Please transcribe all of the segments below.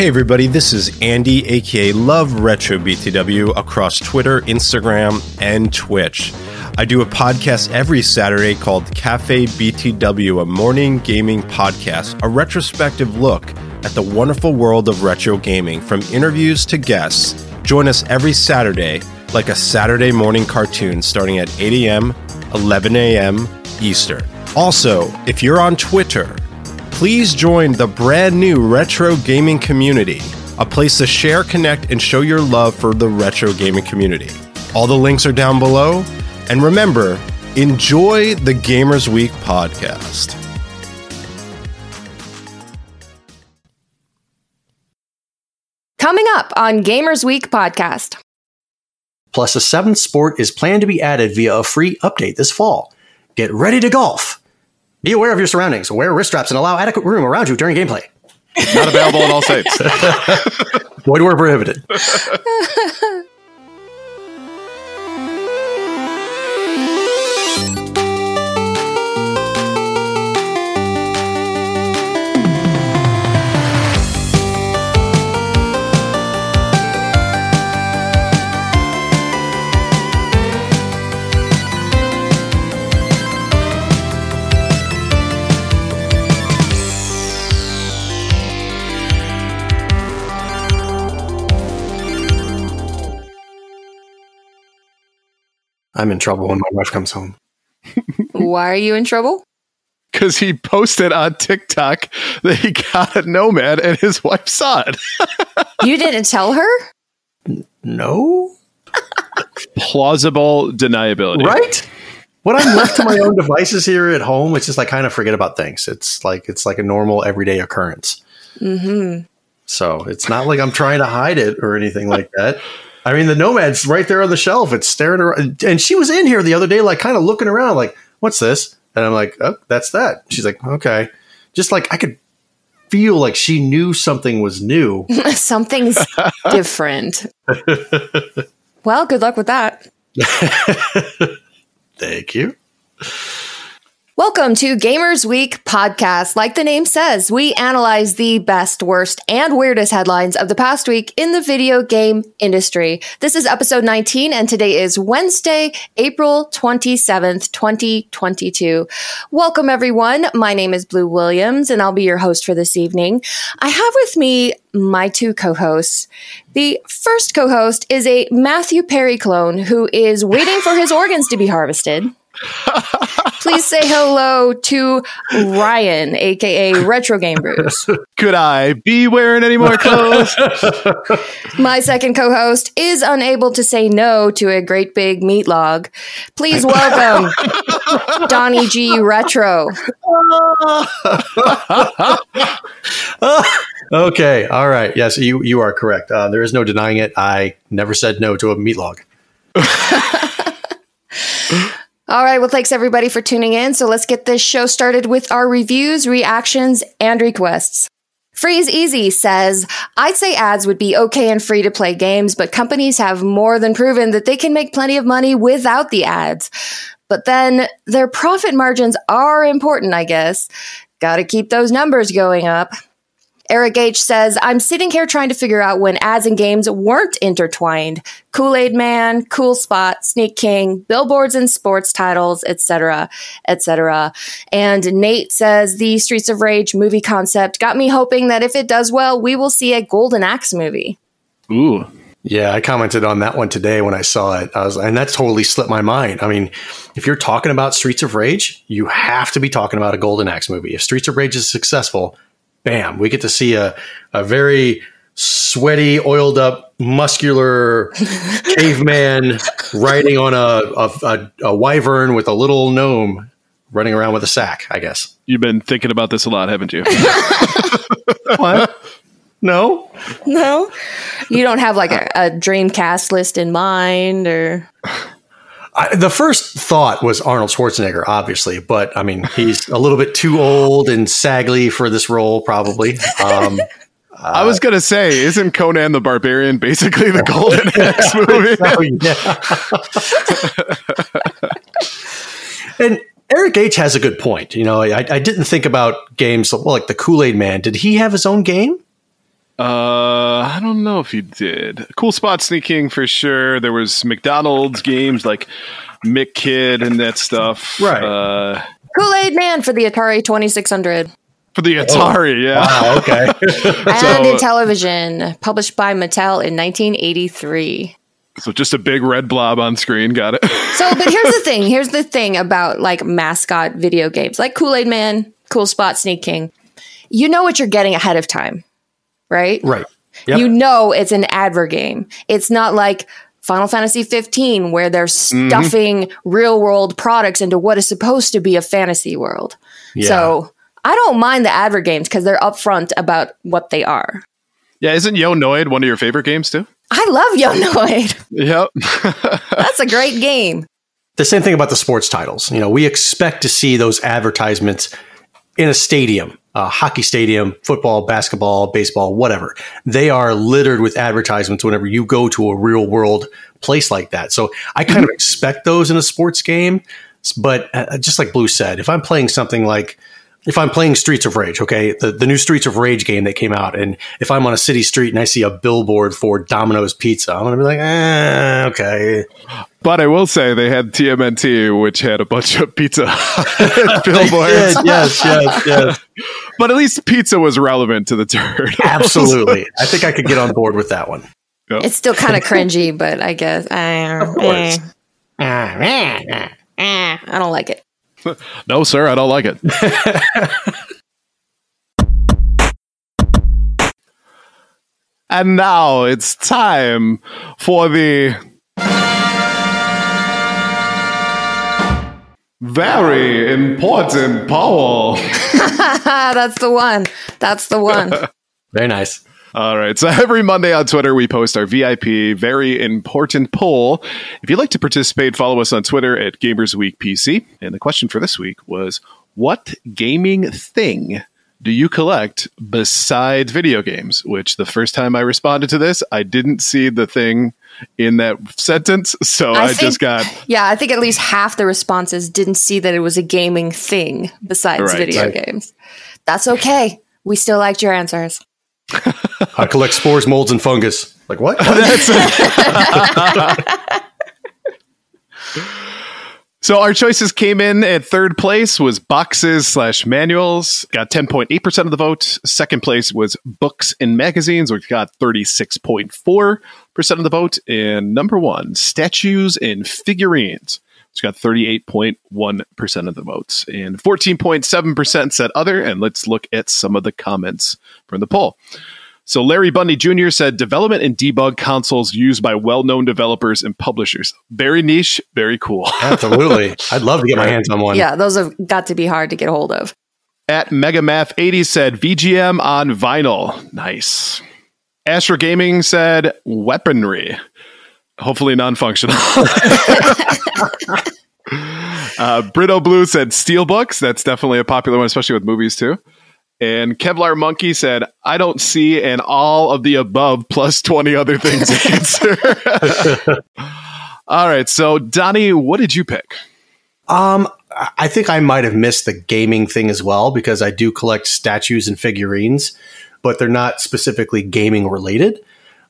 Hey everybody, this is Andy, aka Love Retro BTW, across Twitter, Instagram, and Twitch. I do a podcast every Saturday called Cafe BTW, a morning gaming podcast, a retrospective look at the wonderful world of retro gaming, from interviews to guests. Join us every Saturday, like a Saturday morning cartoon, starting at 8 a.m., 11 a.m. Eastern. Also, if you're on Twitter, please join the brand new retro gaming community, a place to share, connect, and show your love for the retro gaming community. All the links are down below. And remember, enjoy the Gamers Week podcast. Coming up on Gamers Week podcast. Plus, a seventh sport is planned to be added via a free update this fall. Get ready to golf. Be aware of your surroundings. Wear wrist straps and allow adequate room around you during gameplay. Not available in all states. Void where prohibited. I'm in trouble when my wife comes home. Why are you in trouble? Because he posted on TikTok that he got a nomad and his wife saw it. You didn't tell her? No? Plausible deniability. Right? When I'm left to my own devices here at home, it's just I kind of forget about things. It's like it's like a normal everyday occurrence. Mm-hmm. So it's not like I'm trying to hide it or anything like that. I mean, the Nomad's right there on the shelf. It's staring around. And she was in here the other day, like kind of looking around, like, what's this? And I'm like, oh, that's that. She's like, okay. Just like I could feel like she knew something was new. Something's different. Well, good luck with that. Thank you. Welcome to Gamers Week podcast. Like the name says, we analyze the best, worst, and weirdest headlines of the past week in the video game industry. This is episode 19, and today is Wednesday, April 27th, 2022. Welcome, everyone. My name is Blue Williams, and I'll be your host for this evening. I have with me my two co hosts. The first co host is a Matthew Perry clone who is waiting for his organs to be harvested. Please say hello to Ryan, aka Retro Game Brews. Could I be wearing any more clothes? My second co host is unable to say no to a great big meat log. Please welcome Donnie G Retro. Okay. All right. Yes, you, you are correct. Uh, there is no denying it. I never said no to a meat log. All right, well, thanks everybody for tuning in. So let's get this show started with our reviews, reactions, and requests. Freeze Easy says, I'd say ads would be okay and free to play games, but companies have more than proven that they can make plenty of money without the ads. But then their profit margins are important, I guess. Gotta keep those numbers going up. Eric H says, I'm sitting here trying to figure out when ads and games weren't intertwined. Kool-Aid Man, Cool Spot, Sneak King, billboards and sports titles, etc., etc. And Nate says, the Streets of Rage movie concept got me hoping that if it does well, we will see a Golden Axe movie. Ooh. Yeah, I commented on that one today when I saw it. I was, and that totally slipped my mind. I mean, if you're talking about Streets of Rage, you have to be talking about a Golden Axe movie. If Streets of Rage is successful, bam, we get to see a, a very sweaty, oiled up, muscular caveman riding on a, a, a, a wyvern with a little gnome running around with a sack, I guess. You've been thinking about this a lot, haven't you? What? No? No? You don't have like a, a dream cast list in mind or. I, the first thought was Arnold Schwarzenegger, obviously, but I mean, he's a little bit too old and sagly for this role, probably. Um, I was going to say, isn't Conan the Barbarian basically the Golden Axe movie? oh, and Eric H has a good point. You know, I, I didn't think about games well, like the Kool Aid Man. Did he have his own game? Uh, I don't know if he did. Cool spot Sneak King for sure. There was McDonald's games like Mick Kid and that stuff. Right. Uh, Kool Aid Man for the Atari 2600. for the Atari, yeah. Wow, okay. And Intellivision, published by Mattel in 1983. So just a big red blob on screen. Got it. So, but here's the thing. Here's the thing about like mascot video games, like Kool Aid Man, Cool Spot Sneak King. You know what you're getting ahead of time, right? right. Yep. You know it's an advergame. It's not like Final Fantasy 15 where they're mm-hmm. stuffing real world products into what is supposed to be a fantasy world. Yeah. So I don't mind the advergames because they're upfront about what they are. yeah, isn't Yo Noid one of your favorite games too? I love Yonoid. Yep. That's a great game. the same thing about the sports titles. You know, we expect to see those advertisements in a stadium, a hockey stadium, football, basketball, baseball, whatever. They are littered with advertisements whenever you go to a real world place like that. So I kind of expect those in a sports game. But uh, just like Blue said, if I'm playing something like if I'm playing Streets of Rage, okay, the, the new Streets of Rage game that came out, and if I'm on a city street and I see a billboard for Domino's Pizza, I'm gonna be like, eh, okay, but I will say they had TMNT, which had a bunch of pizza billboards. yes, yes, yes. But at least pizza was relevant to the turd. Absolutely. I think I could get on board with that one. It's still kind of cringy, but I guess uh, Of course. eh, eh, I don't like it. no, sir, I don't like it. and now it's time for the very important poll. That's the one. That's the one. Very nice. All right. So every Monday on Twitter, we post our VIP, very important poll. If you'd like to participate, follow us on Twitter at Gamers Week PC. And the question for this week was What gaming thing do you collect besides video games? Which the first time I responded to this, I didn't see the thing in that sentence. So I, think- just got. Yeah, I think at least half the responses didn't see that it was a gaming thing besides Right. video Right. games. That's okay. We still liked your answers. I collect spores, molds, and fungus. Like what? So our choices came in at third place was boxes slash manuals, got 10.8% of the vote. Second place was books and magazines, which got 36.4% of the vote. And number one, statues and figurines, which got 38.1% of the votes. And 14.7% said other. And let's look at some of the comments from the poll. So Larry Bundy Jr. said development and debug consoles used by well-known developers and publishers. Very niche, very cool. Absolutely. I'd love to get my hands on one. Yeah, those have got to be hard to get a hold of. At Megamath80 said VGM on vinyl. Nice. Astro Gaming said weaponry. Hopefully non functional. uh, Brito Blue said steel books. That's definitely a popular one, especially with movies too. And Kevlar Monkey said, I don't see an all of the above plus 20 other things answer. all right. So, Donnie, what did you pick? Um, I think I might have missed the gaming thing as well because I do collect statues and figurines, but they're not specifically gaming related.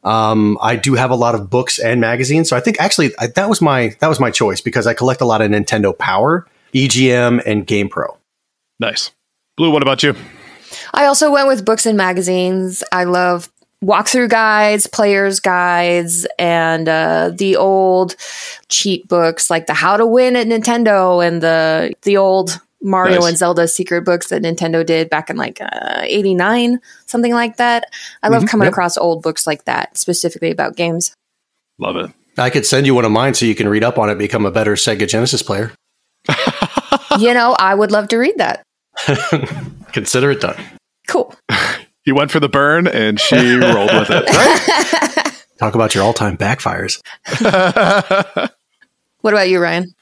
Um, I do have a lot of books and magazines, so I think actually I, that was my that was my choice because I collect a lot of Nintendo Power, EGM, and GamePro. Nice. Blue, what about you? I also went with books and magazines. I love walkthrough guides, players guides, and uh, the old cheat books like the How to Win at Nintendo and the the old Mario Nice. and Zelda secret books that Nintendo did back in like uh, 89, something like that. I love coming yep. across old books like that, specifically about games. Love it. I could send you one of mine so you can read up on it, become a better Sega Genesis player. you know, I would love to read that. Consider it done. Cool. He went for the burn and she rolled with it. Talk about your all-time backfires. What about you, Ryan?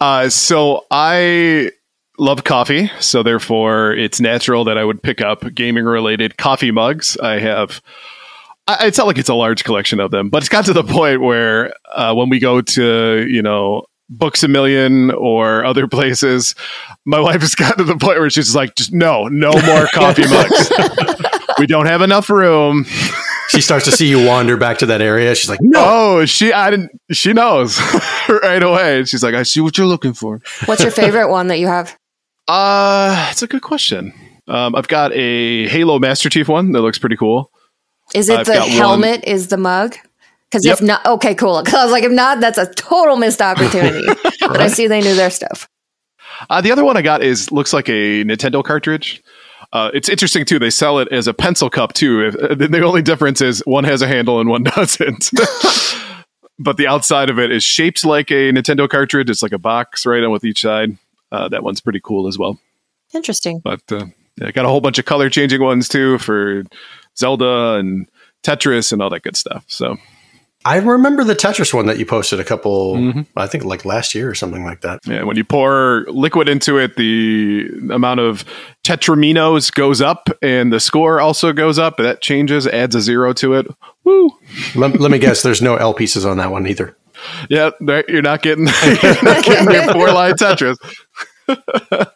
Uh, so I love coffee, so therefore it's natural that I would pick up gaming related coffee mugs. I have. I, it's not like it's a large collection of them, but it's got to the point where uh, when we go to you know Books a Million or other places, my wife has gotten to the point where she's just like, just no, no more coffee mugs. we don't have enough room. She starts to see you wander back to that area. She's like, no. Oh, she I didn't she knows right away. She's like, I see what you're looking for. What's your favorite one that you have? Uh it's a good question. Um, I've got a Halo Master Chief one that looks pretty cool. Is it I've the got one- helmet? Is the mug? Because Yep. if not, okay, cool. Because I was like, if not, that's a total missed opportunity. But I see they knew their stuff. Uh, the other one I got is looks like a Nintendo cartridge. Uh, it's interesting too. They sell it as a pencil cup too. If, uh, the only difference is one has a handle and one doesn't. but the outside of it is shaped like a Nintendo cartridge. It's like a box right on with each side. Uh, that one's pretty cool as well. Interesting. But uh, yeah, got a whole bunch of color changing ones too for Zelda and Tetris and all that good stuff. So I remember the Tetris one that you posted a couple, Mhm. I think like last year or something like that. yeah, when you pour liquid into it, the amount of tetraminos goes up and the score also goes up. That changes, adds a zero to it. Woo! Let, let me guess, there's no L pieces on that one either. Yeah, you're not getting, you're not getting your four line Tetris.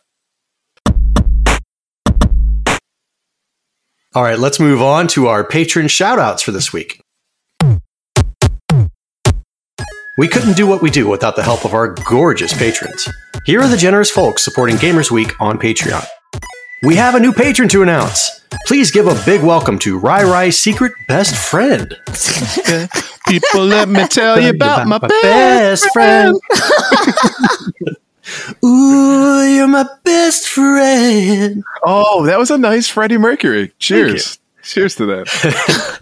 All right, let's move on to our patron shout outs for this week. We couldn't do what we do without the help of our gorgeous patrons. Here are the generous folks supporting Gamers Week on Patreon. We have a new patron to announce. Please give a big welcome to Rai Rai's secret best friend. People, let me tell you about my best friend. Ooh, you're my best friend. Oh, that was a nice Freddie Mercury. Cheers. Cheers to that.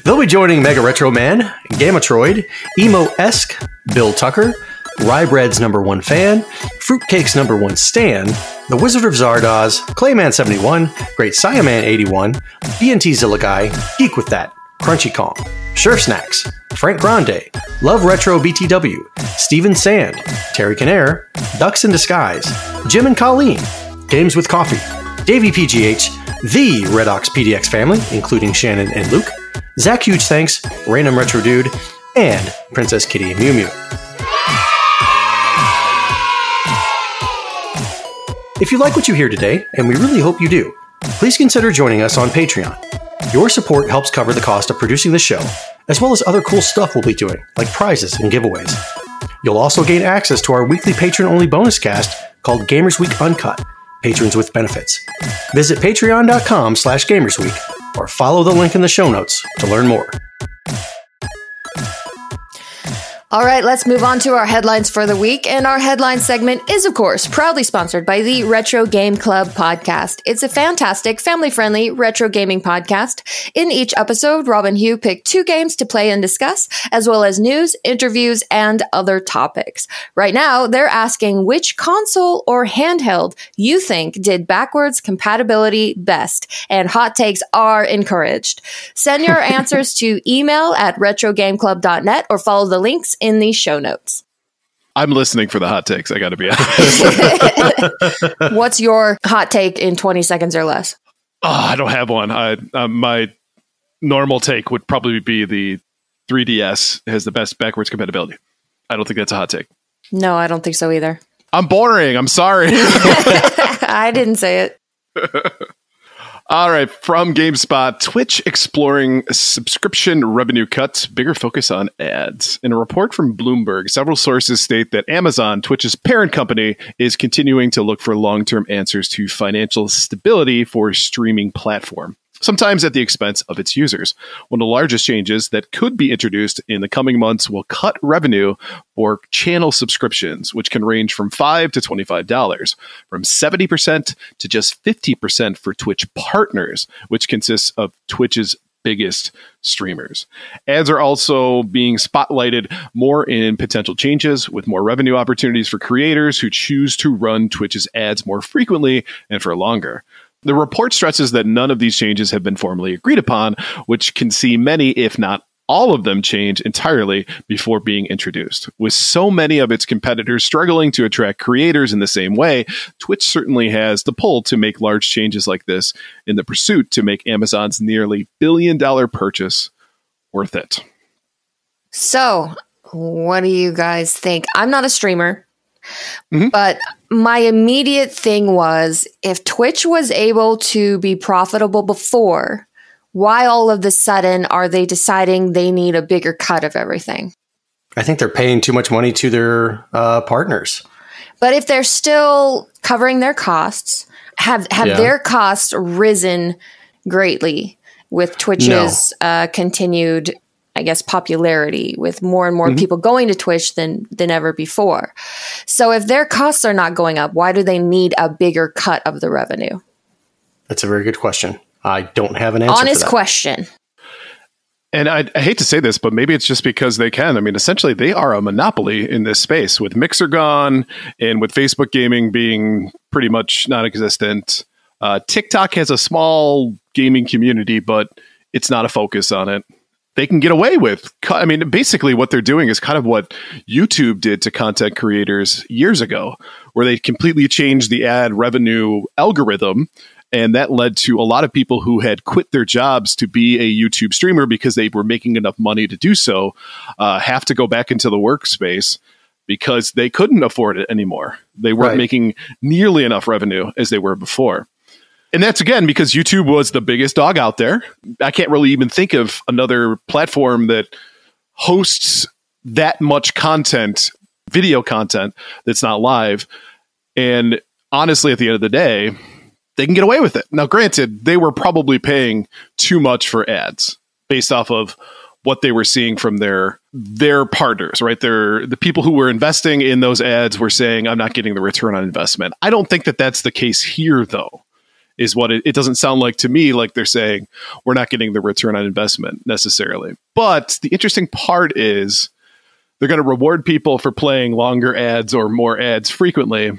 They'll be joining Mega Retro Man, Gamatroid, Emo Esque, Bill Tucker, Rye Bread's number one fan, Fruitcake's number one stan, The Wizard of Zardoz, Clayman71, Great Saiyaman 81, BNT Zilla Guy, Geek with That, Crunchy Kong, Sure Snacks, Frank Grande, Love Retro BTW, Steven Sand, Terry Canair, Ducks in Disguise, Jim and Colleen, Games with Coffee, Davey PGH, the Red Ox PDX family, including Shannon and Luke, Zach Huge Thanks, Random Retro Dude, and Princess Kitty and Mew Mew. If you like what you hear today, and we really hope you do, please consider joining us on Patreon. Your support helps cover the cost of producing the show, as well as other cool stuff we'll be doing, like prizes and giveaways. You'll also gain access to our weekly patron only bonus cast called Gamers Week Uncut, Patrons with Benefits. Visit patreon.com slash gamersweek or follow the link in the show notes to learn more. All right, let's move on to our headlines for the week. And our headline segment is, of course, proudly sponsored by the Retro Game Club podcast. It's a fantastic, family friendly retro gaming podcast. In each episode, Rob and Hugh pick two games to play and discuss, as well as news, interviews, and other topics. Right now, they're asking which console or handheld you think did backwards compatibility best, and hot takes are encouraged. Send your answers to email at retrogameclub.net or follow the links in the show notes. I'm listening for the hot takes. I got to be honest. What's your hot take in 20 seconds or less? Oh, I don't have one. I uh, my normal take would probably be the 3DS has the best backwards compatibility. I don't think that's a hot take. No, I don't think so either. I'm boring. I'm sorry. I didn't say it. All right, from GameSpot, Twitch exploring subscription revenue cuts, bigger focus on ads. In a report from Bloomberg, several sources state that Amazon, Twitch's parent company, is continuing to look for long term answers to financial stability for streaming platform. Sometimes at the expense of its users. One of the largest changes that could be introduced in the coming months will cut revenue for channel subscriptions, which can range from 5 to $25, from 70% to just 50% for Twitch partners, which consists of Twitch's biggest streamers. Ads are also being spotlighted more in potential changes with more revenue opportunities for creators who choose to run Twitch's ads more frequently and for longer. The report stresses that none of these changes have been formally agreed upon, which can see many, if not all of them, change entirely before being introduced. With so many of its competitors struggling to attract creators in the same way, Twitch certainly has the pull to make large changes like this in the pursuit to make Amazon's nearly billion dollar purchase worth it. So, what do you guys think? I'm not a streamer, Mhm. but my immediate thing was if Twitch was able to be profitable before, why all of a sudden are they deciding they need a bigger cut of everything? I think they're paying too much money to their uh, partners. But if they're still covering their costs, have have Yeah. their costs risen greatly with Twitch's uh, continued, I guess, popularity, with more and more Mm-hmm. people going to Twitch than than ever before. So if their costs are not going up, why do they need a bigger cut of the revenue? That's a very good question. I don't have an answer. Honest for that. question. And I, I hate to say this, but maybe it's just because they can. I mean, essentially, they are a monopoly in this space with Mixer gone and with Facebook gaming being pretty much non existent. Uh, TikTok has a small gaming community, but it's not a focus on it. They can get away with, I mean, basically, what they're doing is kind of what YouTube did to content creators years ago, where they completely changed the ad revenue algorithm and that led to a lot of people who had quit their jobs to be a YouTube streamer because they were making enough money to do so, uh, have to go back into the workspace because they couldn't afford it anymore. They weren't Right. making nearly enough revenue as they were before. And that's again because YouTube was the biggest dog out there. I can't really even think of another platform that hosts that much content, video content that's not live. And honestly, at the end of the day, they can get away with it. Now, granted, they were probably paying too much for ads based off of what they were seeing from their their partners, right? Their the people who were investing in those ads were saying, "I'm not getting the return on investment." I don't think that that's the case here, though. Is what it, it doesn't sound like to me like they're saying we're not getting the return on investment necessarily. But the interesting part is they're going to reward people for playing longer ads or more ads frequently.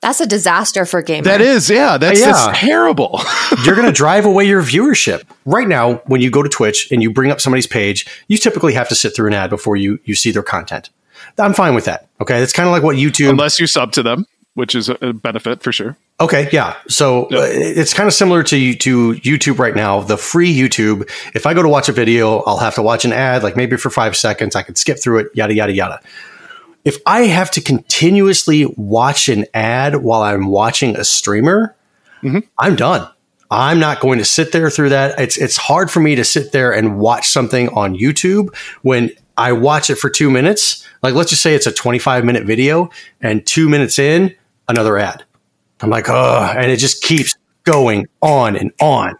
That's a disaster for gamers. That is, yeah, that's, Yeah. that's terrible. You're going to drive away your viewership. Right now, when you go to Twitch and you bring up somebody's page, you typically have to sit through an ad before you, you see their content. I'm fine with that. Okay. That's kind of like what YouTube. Unless you sub to them, which is a benefit for sure. Okay, yeah. So uh, it's kind of similar to to YouTube right now. The free YouTube. If I go to watch a video, I'll have to watch an ad, like maybe for five seconds. I can skip through it. Yada yada yada. If I have to continuously watch an ad while I'm watching a streamer, I'm done. I'm not going to sit there through that. It's it's hard for me to sit there and watch something on YouTube when I watch it for two minutes. Like let's just say it's a 25 minute video, and two minutes in, another ad. I'm like, oh, and it just keeps going on and on.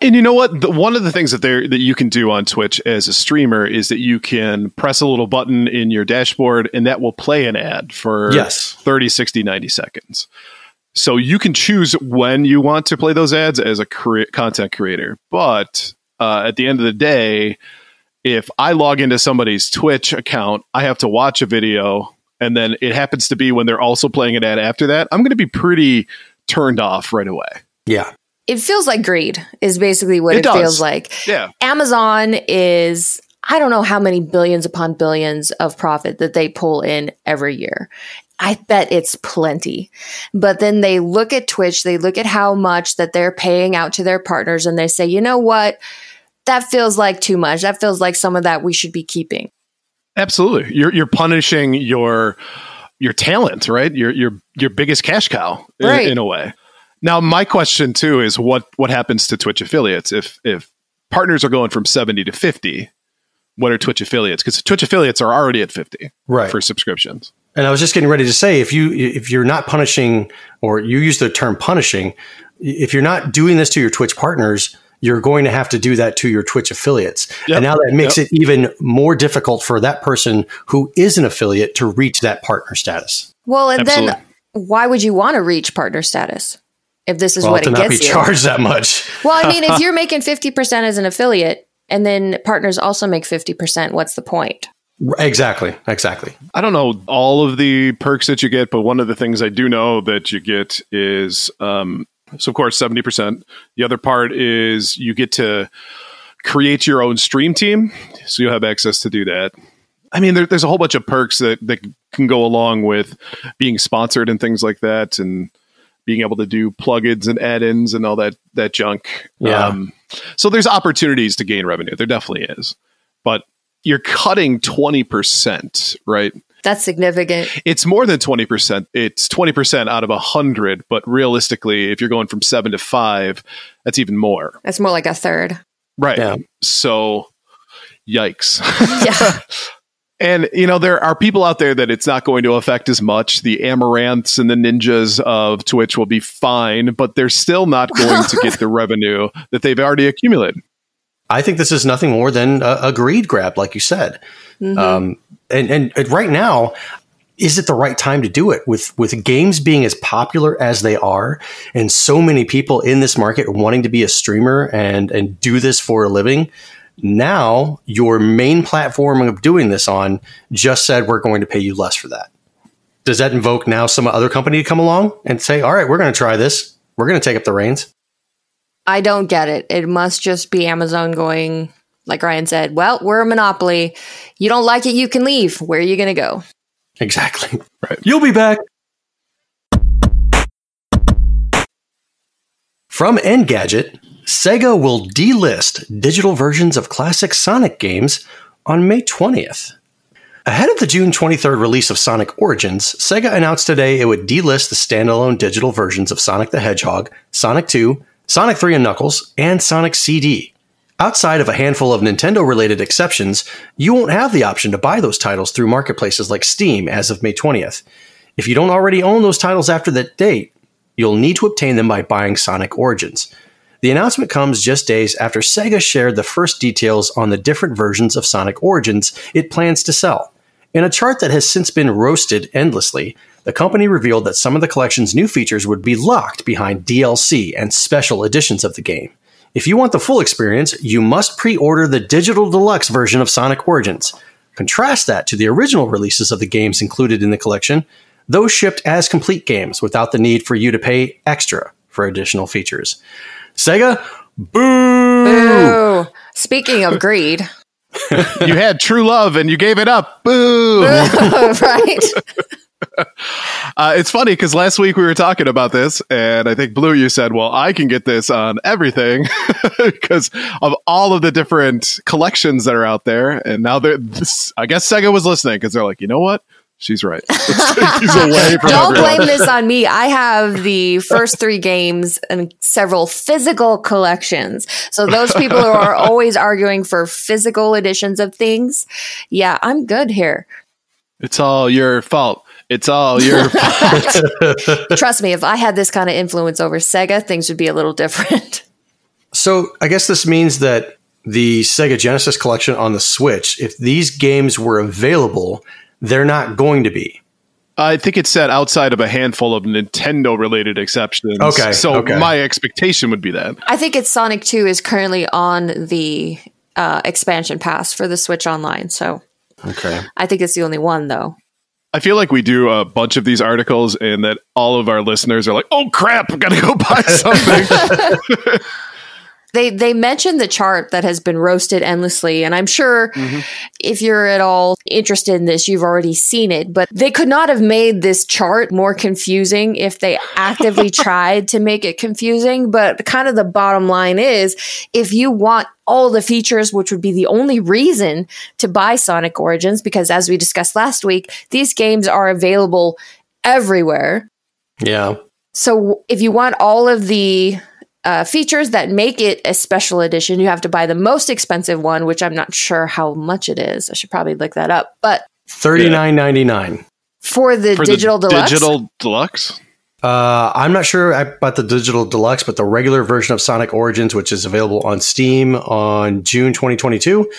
And you know what? The, one of the things that there that you can do on Twitch as a streamer is that you can press a little button in your dashboard and that will play an ad for Yes. 30, 60, 90 seconds. So you can choose when you want to play those ads as a crea- content creator. But uh, at the end of the day, if I log into somebody's Twitch account, I have to watch a video and then it happens to be when they're also playing an ad after that, I'm going to be pretty turned off right away. Yeah. It feels like greed, is basically what It it, feels like. Yeah. Amazon is, I don't know how many billions upon billions of profit that they pull in every year. I bet it's plenty. But then they look at Twitch, they look at how much that they're paying out to their partners, and they say, you know what? That feels like too much. That feels like some of that we should be keeping. Absolutely. You're you're punishing your your talent, right? Your your your biggest cash cow in, Right. in a way. Now, my question too is what what happens to Twitch affiliates if if partners are going from 70 to 50? What are Twitch affiliates? Because Twitch affiliates are already at 50 Right. for subscriptions. And I was just getting ready to say, if you if you're not punishing, or you use the term punishing, if you're not doing this to your Twitch partners, you're going to have to do that to your Twitch affiliates. Yep. And now that makes Yep. it even more difficult for that person who is an affiliate to reach that partner status. Well, and then why would you want to reach partner status if this is Well, what to it not be gets you? charged that much. Well, I mean, if you're making 50% as an affiliate and then partners also make 50%, what's the point? Exactly. Exactly. I don't know all of the perks that you get, but one of the things I do know that you get is, um, so of course, 70%. The other part is you get to create your own stream team. So you'll have access to do that. I mean, there, there's a whole bunch of perks that, that can go along with being sponsored and things like that and being able to do plugins and add-ins and all that, that junk. Yeah. Um, so there's opportunities to gain revenue. There definitely is. But you're cutting 20%, right? That's significant. It's more than 20%. It's 20% out of 100, but realistically, if you're going from 7 to 5, that's even more. That's more like a third. Right. Yeah. So, yikes. Yeah. and, you know, there are people out there that it's not going to affect as much. The Amouranths and the Ninjas of Twitch will be fine, but they're still not going to get the revenue that they've already accumulated. I think this is nothing more than a, a greed grab, like you said. Um, and, and and right now, is it the right time to do it with with games being as popular as they are, and so many people in this market wanting to be a streamer and and do this for a living? Now, your main platform of doing this on just said we're going to pay you less for that. Does that invoke now some other company to come along and say, "All right, we're going to try this. We're going to take up the reins"? I don't get it. It must just be Amazon going, like Ryan said, well, we're a monopoly. You don't like it, you can leave. Where are you going to go? Exactly. Right. You'll be back. From Engadget, Sega will delist digital versions of classic Sonic games on May 20th. Ahead of the June 23rd release of Sonic Origins, Sega announced today it would delist the standalone digital versions of Sonic the Hedgehog, Sonic 2, Sonic 3 and Knuckles, and Sonic CD. Outside of a handful of Nintendo related exceptions, you won't have the option to buy those titles through marketplaces like Steam as of May 20th. If you don't already own those titles after that date, you'll need to obtain them by buying Sonic Origins. The announcement comes just days after Sega shared the first details on the different versions of Sonic Origins it plans to sell. In a chart that has since been roasted endlessly, the company revealed that some of the collection's new features would be locked behind DLC and special editions of the game. If you want the full experience, you must pre order the digital deluxe version of Sonic Origins. Contrast that to the original releases of the games included in the collection, those shipped as complete games without the need for you to pay extra for additional features. Sega, boo! Ooh. Speaking of greed, you had true love and you gave it up. Boo! right? Uh, it's funny because last week we were talking about this, and I think Blue, you said, "Well, I can get this on everything because of all of the different collections that are out there." And now they're, this, I guess Sega was listening because they're like, "You know what? She's right. These away from Don't everyone." blame this on me. I have the first three games and several physical collections. So those people who are always arguing for physical editions of things, yeah, I'm good here. It's all your fault. It's all your fault. Trust me, if I had this kind of influence over Sega, things would be a little different. So I guess this means that the Sega Genesis collection on the Switch, if these games were available, they're not going to be. I think it's said outside of a handful of Nintendo related exceptions. Okay, So okay. my expectation would be that. I think it's Sonic 2 is currently on the uh, expansion pass for the Switch Online. So Okay. I think it's the only one, though. I feel like we do a bunch of these articles and that all of our listeners are like, oh crap, gotta go buy something. They they mentioned the chart that has been roasted endlessly, and I'm sure mm-hmm. if you're at all interested in this, you've already seen it. But they could not have made this chart more confusing if they actively tried to make it confusing. But kind of the bottom line is, if you want all the features, which would be the only reason to buy Sonic Origins, because as we discussed last week, these games are available everywhere. Yeah. So if you want all of the uh, features that make it a special edition, you have to buy the most expensive one, which I'm not sure how much it is. I should probably look that up. But Thirty nine ninety nine. for the For digital the deluxe, digital deluxe. Uh, I'm not sure about the digital deluxe, but the regular version of Sonic Origins, which is available on Steam on June 2022,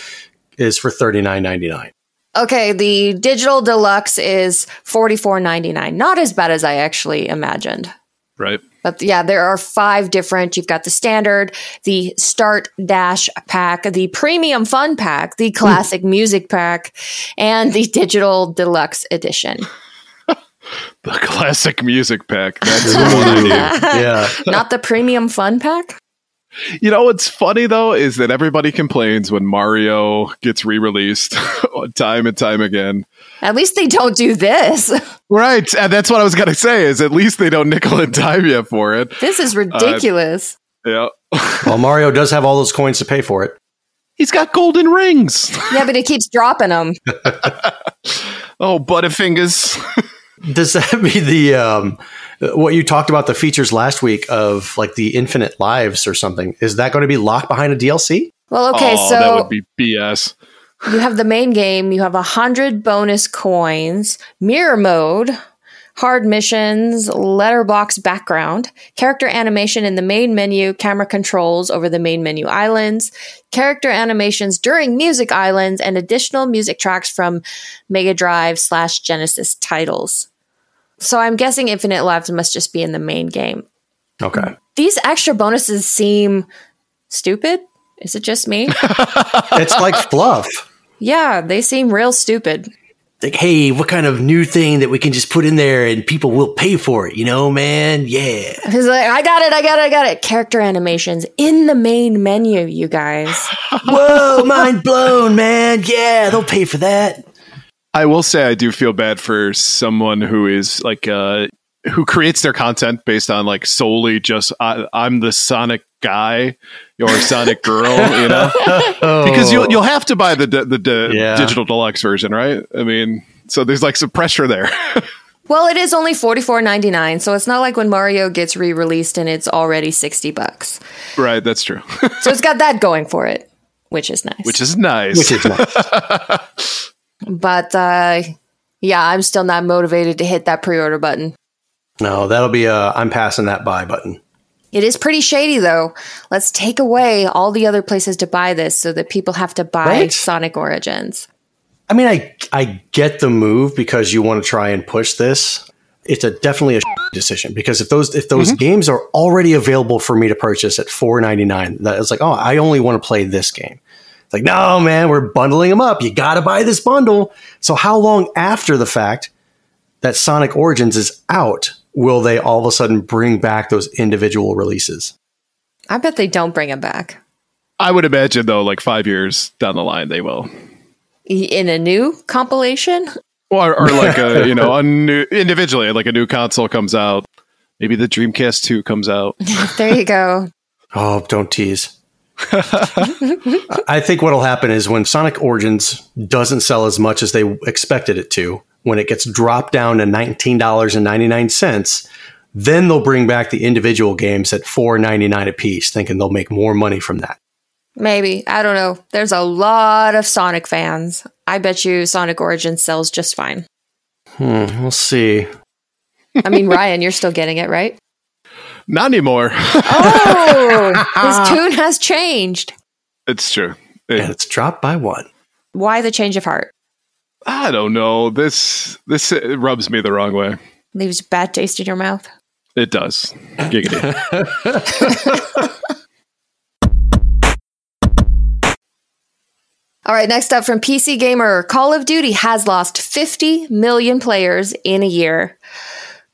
is for thirty nine ninety nine. okay, the digital deluxe is forty four ninety nine. Not as bad as I actually imagined. Right. But yeah, there are five different. You've got the standard, the start dash pack, the premium fun pack, the hmm. classic music pack, and the digital deluxe edition. The classic music pack. That's the one I need. Yeah. Not the premium fun pack? You know what's funny though is that everybody complains when Mario gets re-released time and time again. At least they don't do this. Right, and that's what I was gonna say. Is at least they don't nickel and dime you for it. This is ridiculous. Yeah, well, Mario does have all those coins to pay for it. he's got golden rings. yeah, but it keeps dropping them. Oh, Butterfingers. Does that be the um, Uh, what you talked about the features last week of like the infinite lives or something? Is that going to be locked behind a DLC? Well, okay, oh, so that would be BS. you have the main game, you have a hundred bonus coins, mirror mode, hard missions, letterbox background, character animation in the main menu, camera controls over the main menu islands, character animations during music islands, and additional music tracks from Mega Drive slash Genesis titles. So I'm guessing Infinite Lives must just be in the main game. Okay, These extra bonuses seem stupid. Is it just me? it's like fluff. yeah, they seem real stupid. Like, hey, what kind of new thing that we can just put in there and people will pay for it? You know, man. Yeah. He's like, I got it, I got it, I got it. Character animations in the main menu, you guys. Whoa, mind blown, man. Yeah, they'll pay for that. I will say I do feel bad for someone who is like uh who creates their content based on like solely just I, I'm the Sonic guy or Sonic girl, you know, because you'll you'll have to buy the the, the, the Yeah. digital deluxe version, right? I mean, so there's like some pressure there. well, it is only forty four ninety nine, so it's not like when Mario gets re released and it's already sixty bucks. right, that's true. So it's got that going for it, which is nice. Which is nice. Which is nice. but uh, yeah, I'm still not motivated to hit that pre order button. no, that'll be a I'm passing that buy button. It is pretty shady, though. Let's take away all the other places to buy this so that people have to buy Right? Sonic Origins. I mean, I I get the move because you want to try and push this. It's a definitely a decision because if those if those games are already available for me to purchase at four ninety nine, that is like, oh, I only want to play this game. It's like, no, man, we're bundling them up. You got to buy this bundle. So how long after the fact that Sonic Origins is out will they all of a sudden bring back those individual releases? I bet they don't bring them back. I would imagine though, like five years down the line, they will. In a new compilation? Or, or like a you know a new individually, like a new console comes out. Maybe the Dreamcast two comes out. There you go. Oh, don't tease. I think what'll happen is when Sonic Origins doesn't sell as much as they expected it to, when it gets dropped down to $19.99, then they'll bring back the individual games at $4.99 a piece, thinking they'll make more money from that. Maybe. I don't know. There's a lot of Sonic fans. I bet you Sonic Origins sells just fine. Hmm, we'll see. I mean, Ryan, you're still getting it, right? Not anymore. Oh, his tune has changed. it's true. It- And it's dropped by one. Why the change of heart? I don't know. This this rubs me the wrong way. Leaves a bad taste in your mouth. It does. Giggity. All right, next up from PC Gamer Call of Duty has lost 50 million players in a year.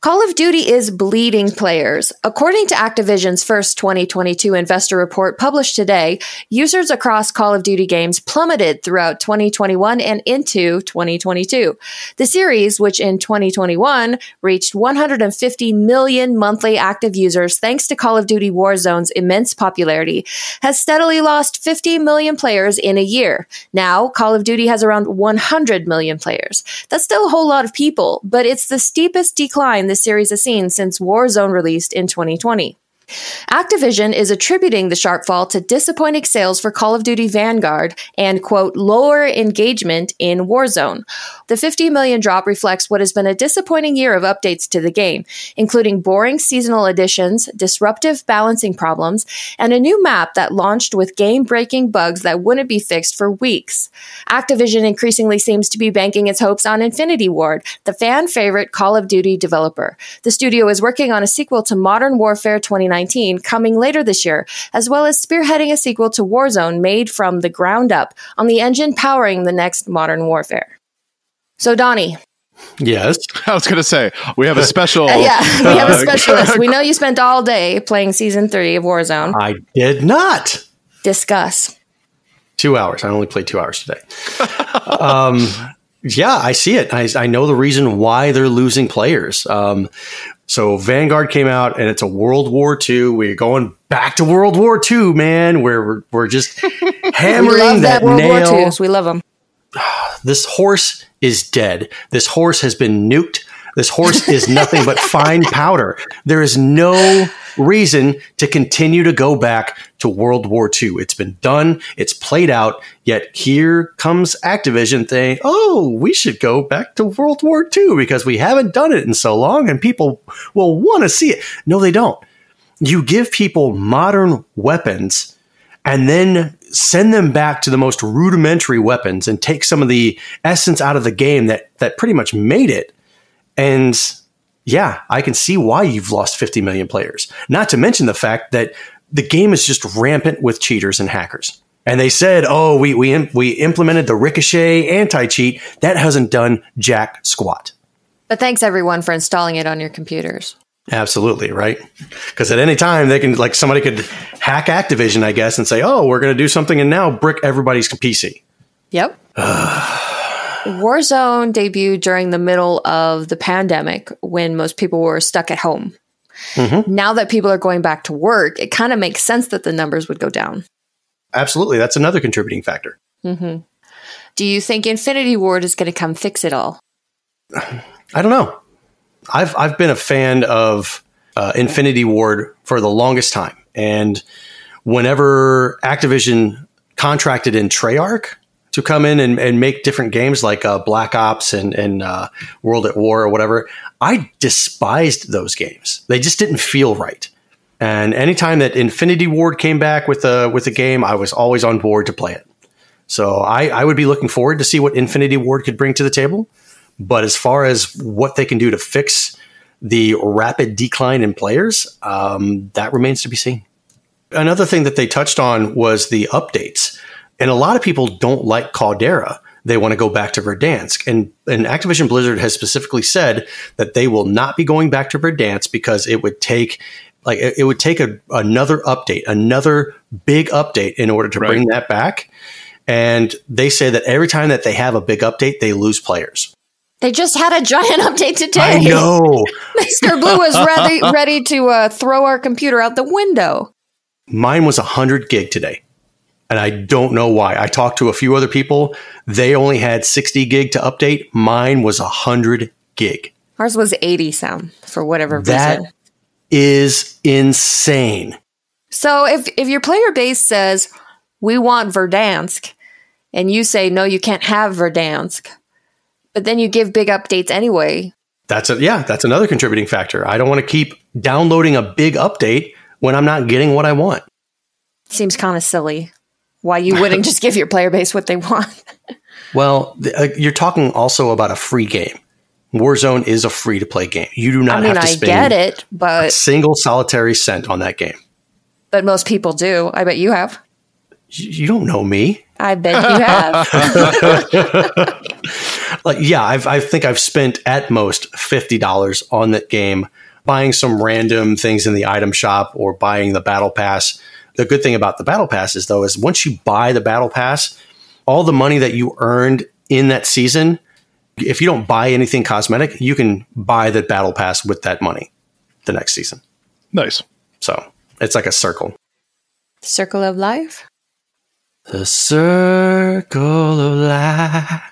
Call of Duty is bleeding players. According to Activision's first 2022 investor report published today, users across Call of Duty games plummeted throughout 2021 and into 2022. The series, which in 2021 reached 150 million monthly active users thanks to Call of Duty Warzone's immense popularity, has steadily lost 50 million players in a year. Now, Call of Duty has around 100 million players. That's still a whole lot of people, but it's the steepest decline the series has seen since Warzone released in 2020. Activision is attributing the sharp fall to disappointing sales for Call of Duty Vanguard and, quote, lower engagement in Warzone. The 50 million drop reflects what has been a disappointing year of updates to the game, including boring seasonal additions, disruptive balancing problems, and a new map that launched with game breaking bugs that wouldn't be fixed for weeks. Activision increasingly seems to be banking its hopes on Infinity Ward, the fan favorite Call of Duty developer. The studio is working on a sequel to Modern Warfare 2019 coming later this year, as well as spearheading a sequel to Warzone made from the ground up on the engine powering the next Modern Warfare. So, Donnie, Yes. I was going to say we have a special. uh, yeah, we have a uh, specialist. We know you spent all day playing season three of Warzone. I did not. Discuss. Two hours. I only played two hours today. um, yeah, I see it. I, I know the reason why they're losing players. Um, so Vanguard came out, and it's a World War II. We're going back to World War II, man. Where we're, we're just We hammering love that, that, World nail. War. We love them. this horse is dead. This horse has been nuked. This horse is nothing but fine powder. There is no reason to continue to go back to World War II. It's been done. It's played out. Yet here comes Activision saying, "Oh, we should go back to World War II because we haven't done it in so long, and people will want to see it." No, they don't. You give people modern weapons and then send them back to the most rudimentary weapons and take some of the essence out of the game that that pretty much made it. And yeah, I can see why you've lost 50 million players. Not to mention the fact that the game is just rampant with cheaters and hackers. And they said, "Oh, we we we implemented the ricochet anti-cheat. That hasn't done jack squat." But thanks everyone for installing it on your computers. Absolutely, right? Because at any time they can like somebody could hack Activision, I guess, and say, "Oh, we're going to do something," and now brick everybody's PC. Yep. Warzone debuted during the middle of the pandemic when most people were stuck at home. Mm-hmm. Now that people are going back to work, it kind of makes sense that the numbers would go down. Absolutely, that's another contributing factor. hmm Do you think Infinity Ward is going to come fix it all? I don't know. I've I've been a fan of uh, Infinity Ward for the longest time, and whenever Activision contracted in Treyarch to come in and, and make different games like uh, Black Ops and, and uh, World at War or whatever, I despised those games. They just didn't feel right. And anytime that Infinity Ward came back with a with a game, I was always on board to play it. So I, I would be looking forward to see what Infinity Ward could bring to the table. But as far as what they can do to fix the rapid decline in players, um, that remains to be seen. Another thing that they touched on was the updates. And a lot of people don't like Caldera. They want to go back to Verdansk. And, and Activision Blizzard has specifically said that they will not be going back to Verdansk because it would take like it, it would take a, another update, another big update in order to Right. bring that back. And they say that every time that they have a big update, they lose players. They just had a giant update today. I know. Mr. Blue was ready ready to uh, throw our computer out the window. Mine was 100 gig today. And I don't know why. I talked to a few other people. They only had 60 gig to update. Mine was 100 gig. Ours was 80 some for whatever That reason. is insane. So if if your player base says we want Verdansk and you say no you can't have Verdansk, but then you give big updates anyway. That's a, yeah, that's another contributing factor. I don't want to keep downloading a big update when I'm not getting what I want. Seems kind of silly. Why you wouldn't just give your player base what they want? Well, th- uh, you're talking also about a free game. Warzone is a free to play game. You do not I mean, have to I get it, but a but single solitary cent on that game. but most people do. I bet you have. You, you don't know me. I bet you have. like yeah I've, i think i've spent at most $50 on that game buying some random things in the item shop or buying the battle pass the good thing about the battle pass is though is once you buy the battle pass all the money that you earned in that season if you don't buy anything cosmetic you can buy the battle pass with that money the next season Nice. so it's like a circle Circle of life. the circle of life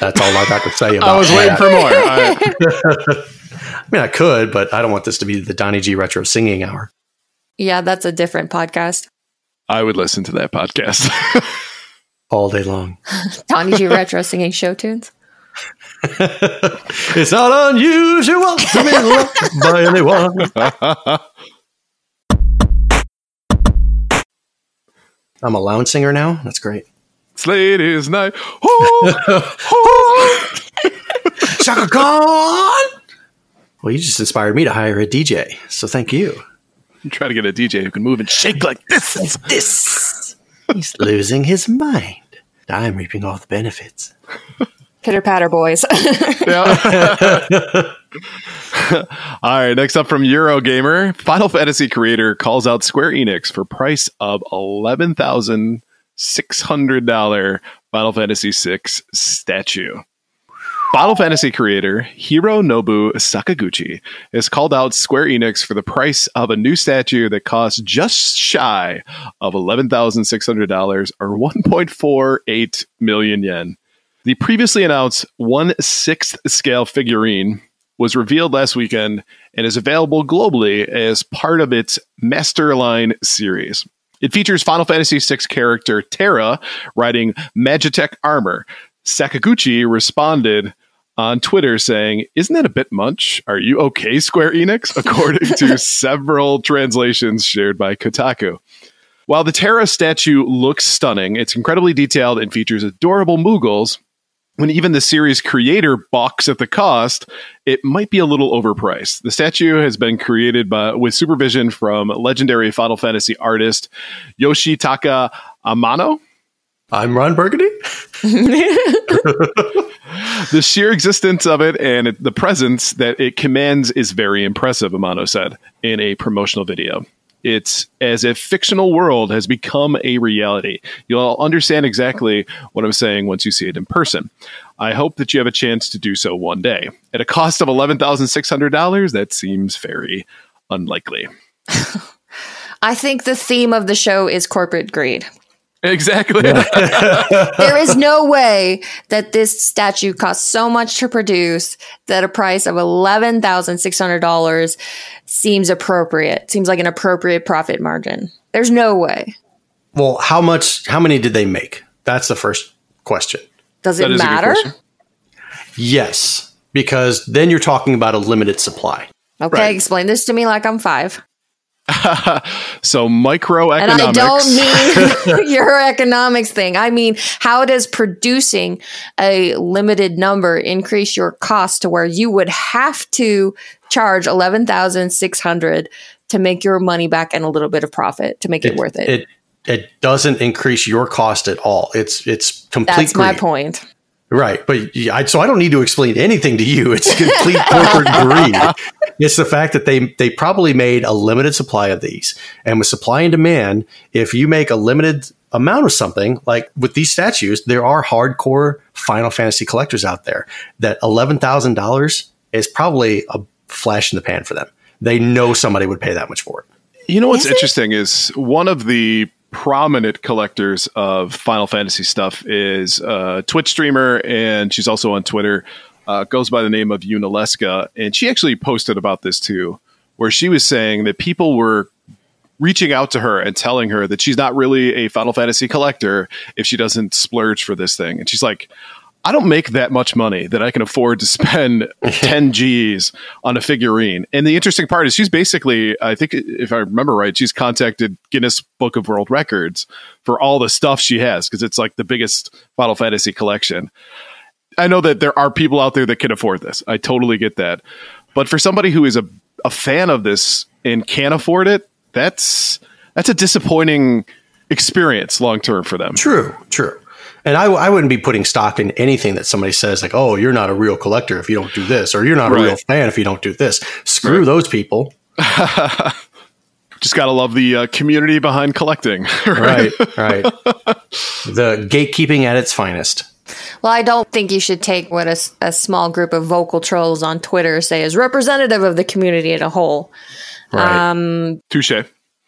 that's all i got to say about I was waiting that. for more. I- I mean, I could, but I don't want this to be the Donnie G Retro Singing Hour. Yeah, that's a different podcast. I would listen to that podcast. all day long. Donnie G Retro singing show tunes. it's not unusual to be loved by anyone. I'm a lounge singer now. That's great. it's ladies' night. Oh, oh. Chaka Khan! Well, you just inspired me to hire a DJ, so thank you. Try to get a DJ who can move and shake like this. This he's losing his mind. I'm reaping all the benefits. Pitter patter boys. Yeah. All right, next up from Eurogamer, Final Fantasy creator calls out Square Enix for price of eleven thousand six hundred dollar Final Fantasy VI statue. Final Fantasy creator Hironobu Sakaguchi has called out Square Enix for the price of a new statue that costs just shy of $11,600 or 1.48 million yen. The previously announced one sixth scale figurine was revealed last weekend and is available globally as part of its Masterline series. It features Final Fantasy VI character Terra riding Magitech armor. Sakaguchi responded on Twitter saying, Isn't that a bit much? Are you okay, Square Enix? According to several translations shared by Kotaku. While the Terra statue looks stunning, it's incredibly detailed and features adorable Moogles. When even the series creator balks at the cost, it might be a little overpriced. The statue has been created by, with supervision from legendary Final Fantasy artist Yoshitaka Amano. I'm Ron Burgundy. the sheer existence of it and it, the presence that it commands is very impressive, Amano said in a promotional video. It's as if fictional world has become a reality. You'll understand exactly what I'm saying once you see it in person. I hope that you have a chance to do so one day. At a cost of $11,600, that seems very unlikely. I think the theme of the show is corporate greed. Exactly. there is no way that this statue costs so much to produce that a price of $11,600 seems appropriate. Seems like an appropriate profit margin. There's no way. Well, how much how many did they make? That's the first question. Does it matter? Yes, because then you're talking about a limited supply. Okay, right. explain this to me like I'm 5. so microeconomics. And I don't mean your economics thing. I mean, how does producing a limited number increase your cost to where you would have to charge eleven thousand six hundred to make your money back and a little bit of profit to make it, it worth it? It it doesn't increase your cost at all. It's it's completely. That's my point. Right, but I, so I don't need to explain anything to you. It's complete corporate greed. It's the fact that they they probably made a limited supply of these, and with supply and demand, if you make a limited amount of something, like with these statues, there are hardcore Final Fantasy collectors out there that eleven thousand dollars is probably a flash in the pan for them. They know somebody would pay that much for it. You know what's is interesting is one of the prominent collectors of Final Fantasy stuff is a Twitch streamer, and she's also on Twitter. Uh, goes by the name of Unaleska, and she actually posted about this too, where she was saying that people were reaching out to her and telling her that she's not really a Final Fantasy collector if she doesn't splurge for this thing. And she's like, I don't make that much money that I can afford to spend 10 G's on a figurine. And the interesting part is she's basically, I think if I remember right, she's contacted Guinness Book of World Records for all the stuff she has because it's like the biggest Final Fantasy collection. I know that there are people out there that can afford this. I totally get that. But for somebody who is a, a fan of this and can't afford it, that's that's a disappointing experience long term for them. True, true. And I, I wouldn't be putting stock in anything that somebody says, like, oh, you're not a real collector if you don't do this, or you're not right. a real fan if you don't do this. Screw right. those people. Just got to love the uh, community behind collecting. right, right. the gatekeeping at its finest. Well, I don't think you should take what a, a, small group of vocal trolls on Twitter say as representative of the community as a whole. Right. Um, Touche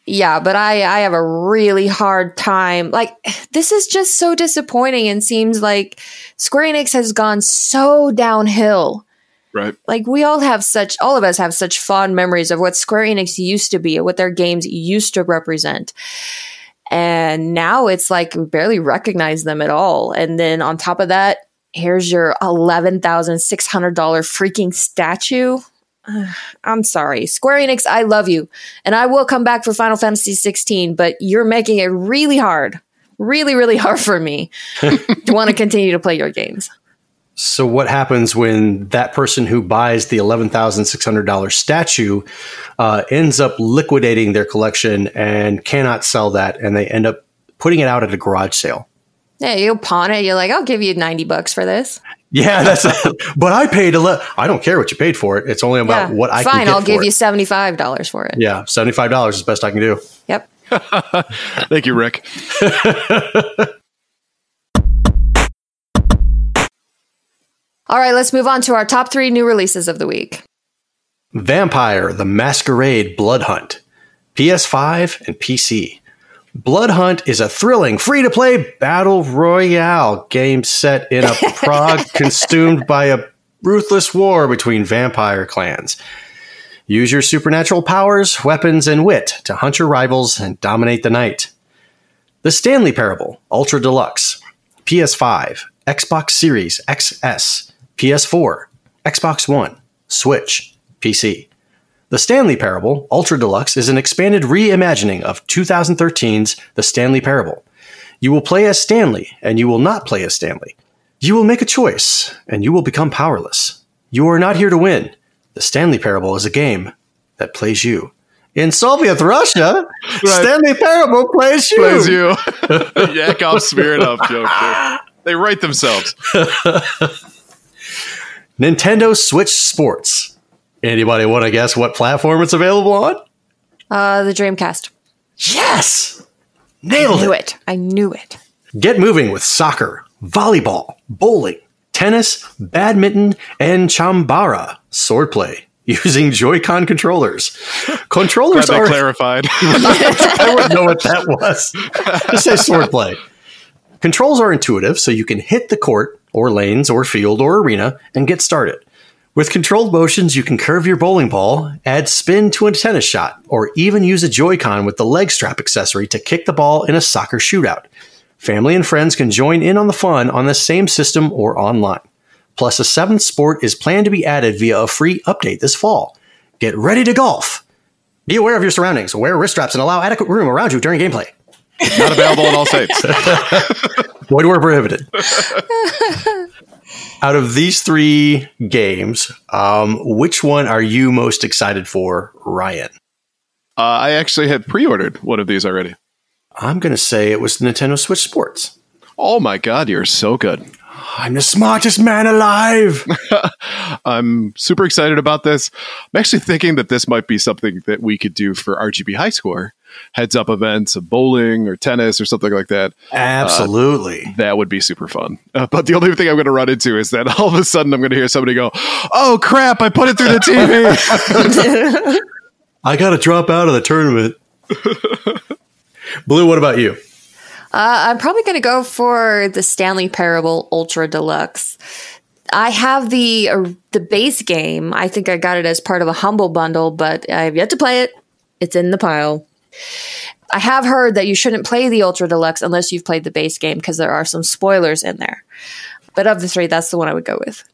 yeah, but I I have a really hard time. Like this is just so disappointing and seems like Square Enix has gone so downhill. Right. Like we all have such all of us have such fond memories of what Square Enix used to be, what their games used to represent. And now it's like we barely recognize them at all. And then on top of that, here's your $11,600 freaking statue. I'm sorry. Square Enix, I love you. And I will come back for Final Fantasy 16, but you're making it really hard. Really, really hard for me to want to continue to play your games. So, what happens when that person who buys the $11,600 statue uh, ends up liquidating their collection and cannot sell that, and they end up putting it out at a garage sale? Yeah, you pawn it. You're like, I'll give you 90 bucks for this. Yeah, that's. A, but I paid a. lot. I don't care what you paid for it. It's only about yeah, what I fine. I'll give it. you seventy five dollars for it. Yeah, seventy five dollars is the best I can do. Yep. Thank you, Rick. All right, let's move on to our top three new releases of the week. Vampire the Masquerade Blood Hunt, PS5 and PC. Blood Hunt is a thrilling, free to play battle royale game set in a Prague consumed by a ruthless war between vampire clans. Use your supernatural powers, weapons, and wit to hunt your rivals and dominate the night. The Stanley Parable Ultra Deluxe, PS5, Xbox Series XS, PS4, Xbox One, Switch, PC. The Stanley Parable Ultra Deluxe is an expanded reimagining of 2013's The Stanley Parable. You will play as Stanley, and you will not play as Stanley. You will make a choice, and you will become powerless. You are not here to win. The Stanley Parable is a game that plays you. In Soviet Russia, Stanley Parable plays you. Plays you. Yakov Smirnoff joke. They write themselves. Nintendo Switch Sports. Anybody want to guess what platform it's available on? Uh, the Dreamcast. Yes! I Nailed knew it. it. I knew it. Get moving with soccer, volleyball, bowling, tennis, badminton, and chambara swordplay using Joy-Con controllers. Controllers Glad are clarified. I wouldn't know what that was. Just say swordplay. Controls are intuitive, so you can hit the court, or lanes, or field, or arena, and get started. With controlled motions, you can curve your bowling ball, add spin to a tennis shot, or even use a Joy-Con with the leg strap accessory to kick the ball in a soccer shootout. Family and friends can join in on the fun on the same system or online. Plus, a seventh sport is planned to be added via a free update this fall. Get ready to golf! Be aware of your surroundings, wear wrist straps, and allow adequate room around you during gameplay. Not available in all states. Void where prohibited. Out of these three games, um, which one are you most excited for, Ryan? Uh, I actually had pre-ordered one of these already. I'm going to say it was the Nintendo Switch Sports. Oh my god, you're so good. I'm the smartest man alive. I'm super excited about this. I'm actually thinking that this might be something that we could do for RGB High Score heads up events of bowling or tennis or something like that. Absolutely. That would be super fun. Uh, but the only thing I'm going to run into is that all of a sudden I'm going to hear somebody go, "Oh crap! I put it through the TV." I got to drop out of the tournament. Blue, what about you? Uh, I'm probably going to go for the Stanley Parable Ultra Deluxe. I have the uh, the base game. I think I got it as part of a humble bundle, but I've yet to play it. It's in the pile. I have heard that you shouldn't play the Ultra Deluxe unless you've played the base game because there are some spoilers in there. But of the three, that's the one I would go with.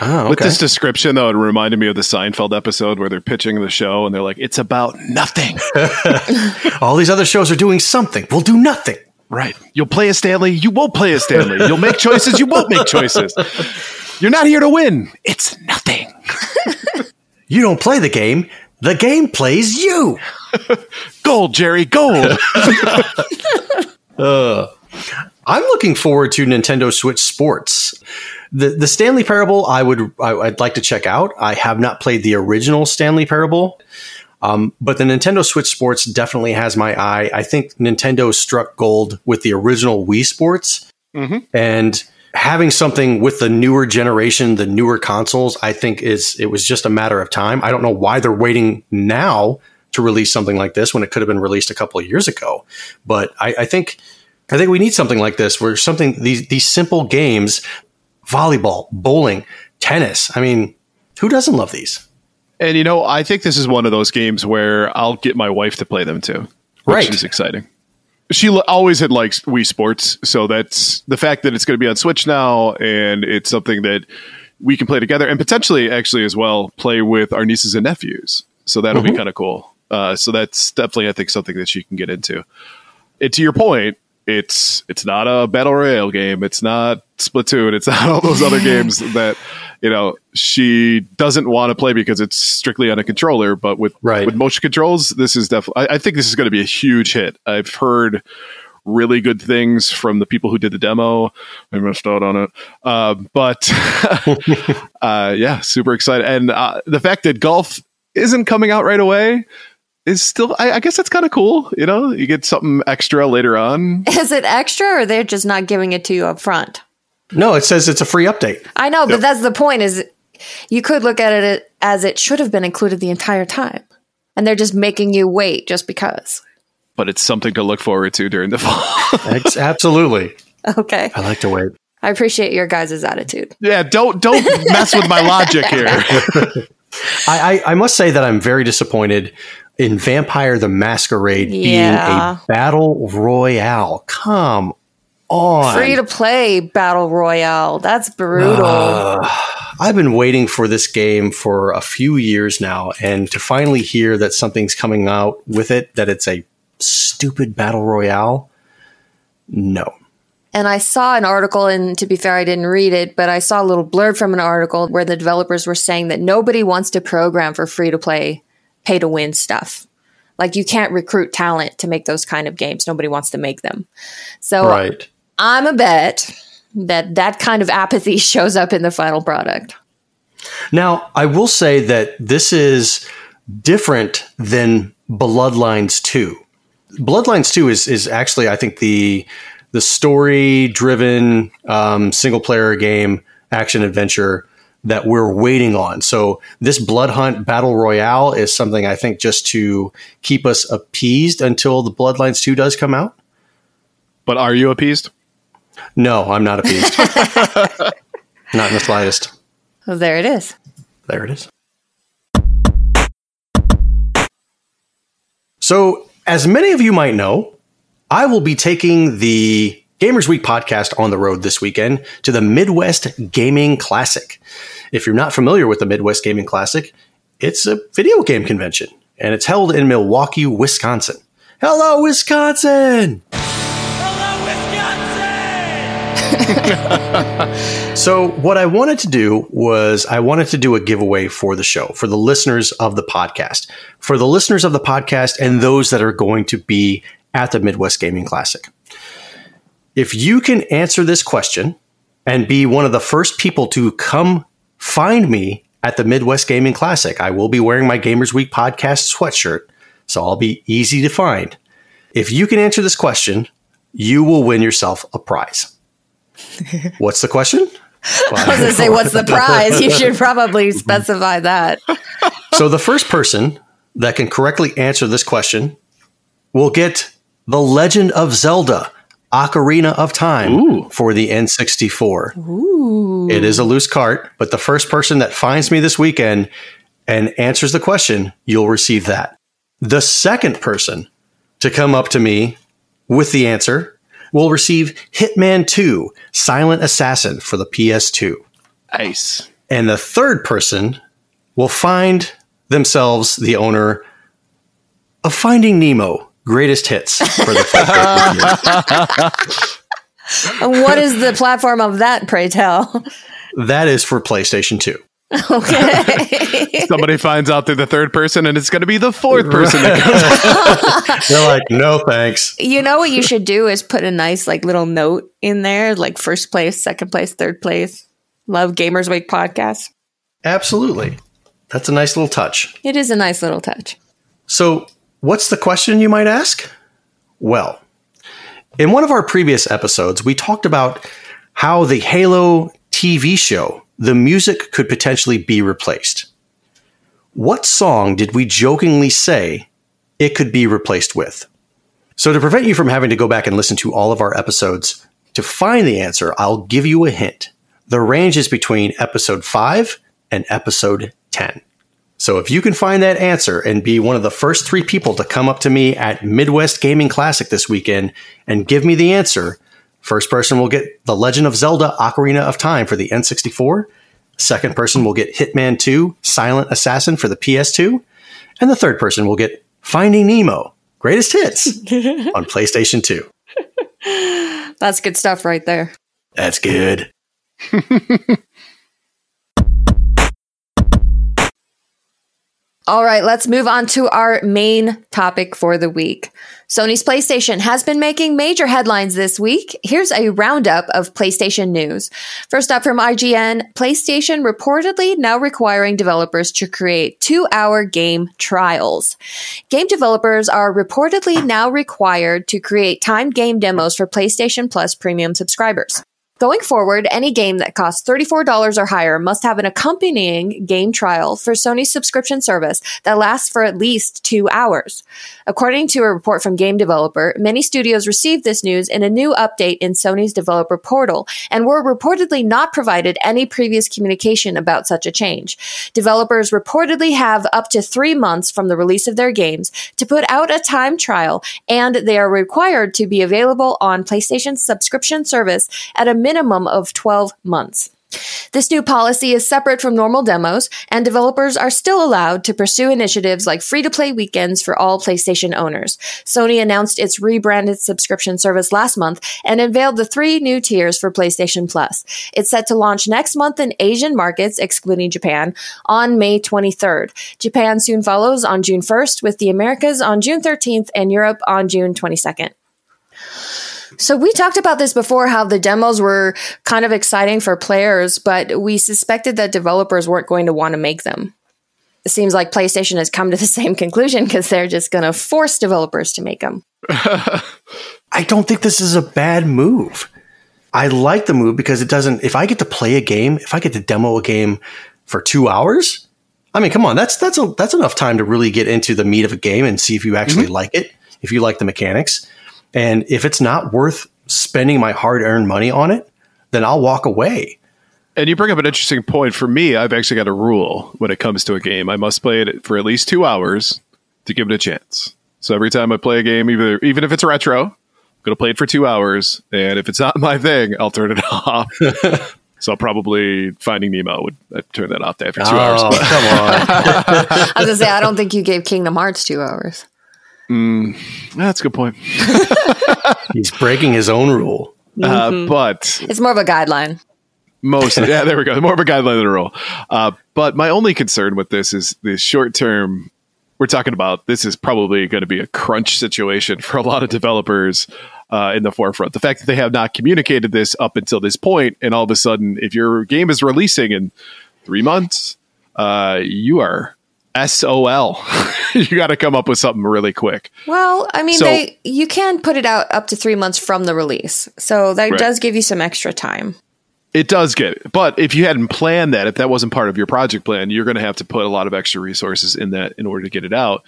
Oh, With this description, though, it reminded me of the Seinfeld episode where they're pitching the show and they're like, "It's about nothing." All these other shows are doing something. We'll do nothing. Right. You'll play as Stanley. You won't play as Stanley. You'll make choices. You won't make choices. You're not here to win. It's nothing. You don't play the game. The game plays you. Gold, Jerry, gold. Uh, I'm looking forward to Nintendo Switch Sports. The the Stanley Parable I would I, I'd like to check out. I have not played the original Stanley Parable. Um, but the Nintendo Switch Sports definitely has my eye. I think Nintendo struck gold with the original Wii Sports, and having something with the newer generation, the newer consoles, I think is it was just a matter of time. I don't know why they're waiting now to release something like this when it could have been released a couple of years ago. But I, I think I think we need something like this where something these these simple games, volleyball, bowling, tennis. I mean, who doesn't love these? And you know, I think this is one of those games where I'll get my wife to play them too, which Right. is exciting. She l- always had liked Wii Sports, so that's the fact that it's going to be on Switch now, and it's something that we can play together, and potentially, actually, as well, play with our nieces and nephews. So that'll be kind of cool. Uh, so that's definitely, I think, something that she can get into. And to your point, it's it's not a battle royale game. It's not Splatoon. It's not all those other games that you know she doesn't want to play because it's strictly on a controller. But with Right. with motion controls, this is definitely. I, I think this is going to be a huge hit. I've heard really good things from the people who did the demo. I missed out on it, uh, but uh, yeah, super excited. And uh, the fact that golf isn't coming out right away is still. I, I guess that's kind of cool. You know, you get something extra later on. Is it extra or they're just not giving it to you up front? No, it says it's a free update. I know, but that's the point is you could look at it as it should have been included the entire time. And they're just making you wait just because. But it's something to look forward to during the fall. Absolutely. Okay. I like to wait. I appreciate your guys' attitude. yeah, don't don't mess with my logic here. I, I, I must say that I'm very disappointed in Vampire the Masquerade Yeah. being a battle royale. Come on. Free to play battle royale. That's brutal. Uh, I've been waiting for this game for a few years now, and to finally hear that something's coming out with it, that it's a stupid battle royale, no. And I saw an article, and to be fair, I didn't read it, but I saw a little blurb from an article where the developers were saying that nobody wants to program for free to play, pay to win stuff. Like you can't recruit talent to make those kind of games. Nobody wants to make them. So Right. I'm a bet that that kind of apathy shows up in the final product. Now, I will say that this is different than Bloodlines 2. Bloodlines 2 is, is actually, I think, the the story driven um, single player game action adventure that we're waiting on. So this Blood Hunt Battle Royale is something I think just to keep us appeased until the Bloodlines 2 does come out. But are you appeased? No, I'm not appeased. not in the slightest. So there it is. There it is. So, as many of you might know, I will be taking the Gamers Week podcast on the road this weekend to the Midwest Gaming Classic. If you're not familiar with the Midwest Gaming Classic, it's a video game convention and it's held in Milwaukee, Wisconsin. Hello, Wisconsin! So, what I wanted to do was I wanted to do a giveaway for the show, for the listeners of the podcast, for the listeners of the podcast and those that are going to be at the Midwest Gaming Classic. If you can answer this question and be one of the first people to come find me at the Midwest Gaming Classic, I will be wearing my Gamers Week podcast sweatshirt, so I'll be easy to find. If you can answer this question, you will win yourself a prize. What's the question? I was going to say, what's the prize? You should probably specify that. So the first person that can correctly answer this question will get The Legend of Zelda Ocarina of Time Ooh. for the N64. It is a loose cart, but the first person that finds me this weekend and answers the question, you'll receive that. The second person to come up to me with the answer will receive Hitman 2 Silent Assassin for the PS2. Nice. And the third person will find themselves the owner of Finding Nemo Greatest Hits for the And what is the platform of that, pray tell? That is for PlayStation 2. Okay. Somebody finds out they're the third person, and it's going to be the fourth person that comes. They're like, no thanks. you know what you should do is put a nice like little note in there, like first place, second place, third place. Love Gamers Week podcast. Absolutely. That's a nice little touch. It is a nice little touch. So, what's the question you might ask? Well, in one of our previous episodes, we talked about how the Halo TV show, the music could potentially be replaced. What song did we jokingly say it could be replaced with? So, to prevent you from having to go back and listen to all of our episodes to find the answer, I'll give you a hint. The range is between episode 5 and episode 10. So if you can find that answer and be one of the first three people to come up to me at Midwest Gaming Classic this weekend and give me the answer, first person will get The Legend of Zelda Ocarina of Time for the N64. Second person will get Hitman 2 Silent Assassin for the PS2. And the third person will get Finding Nemo Greatest Hits on PlayStation 2. That's good stuff right there. That's good. All right, let's move on to our main topic for the week. Sony's PlayStation has been making major headlines this week. Here's a roundup of PlayStation news. First up from IGN, PlayStation reportedly now requiring developers to create two hour game trials. Game developers are reportedly now required to create timed game demos for PlayStation Plus premium subscribers. Going forward, any game that costs $34 or higher must have an accompanying game trial for Sony's subscription service that lasts for at least two hours. According to a report from Game Developer, many studios received this news in a new update in Sony's developer portal and were reportedly not provided any previous communication about such a change. Developers reportedly have up to three months from the release of their games to put out a time trial, and they are required to be available on PlayStation's subscription service at a minimum of 12 months. This new policy is separate from normal demos, and developers are still allowed to pursue initiatives like free to play weekends for all PlayStation owners. Sony announced its rebranded subscription service last month and unveiled the three new tiers for PlayStation Plus. It's set to launch next month in Asian markets, excluding Japan, on May 23rd. Japan soon follows on June 1st, with the Americas on June 13th and Europe on June 22nd. So we talked about this before how the demos were kind of exciting for players, but we suspected that developers weren't going to want to make them. It seems like PlayStation has come to the same conclusion because they're just going to force developers to make them. I don't think this is a bad move. I like the move because it doesn't. If I get to play a game, if I get to demo a game for two hours, I mean, come on, that's that's a, that's enough time to really get into the meat of a game and see if you actually mm-hmm. like it, if you like the mechanics. And if it's not worth spending my hard earned money on it, then I'll walk away. And you bring up an interesting point. For me, I've actually got a rule when it comes to a game. I must play it for at least two hours to give it a chance. So every time I play a game, either even if it's retro, I'm gonna play it for two hours. And if it's not my thing, I'll turn it off. so probably Finding Nemo would I'd turn that off after two oh, hours. But. Come on. I was gonna say I don't think you gave Kingdom Hearts two hours. Mm, that's a good point. He's breaking his own rule. Uh, mm-hmm. But it's more of a guideline. Most, yeah, there we go. More of a guideline than a rule. Uh, but my only concern with this is the short term. We're talking about this is probably going to be a crunch situation for a lot of developers uh, in the forefront. The fact that they have not communicated this up until this point, and all of a sudden, if your game is releasing in three months, uh, you are SOL. you got to come up with something really quick. Well, I mean, so, they you can put it out up to three months from the release, so that right. does give you some extra time. It does get it, but if you hadn't planned that, if that wasn't part of your project plan, you're going to have to put a lot of extra resources in that in order to get it out.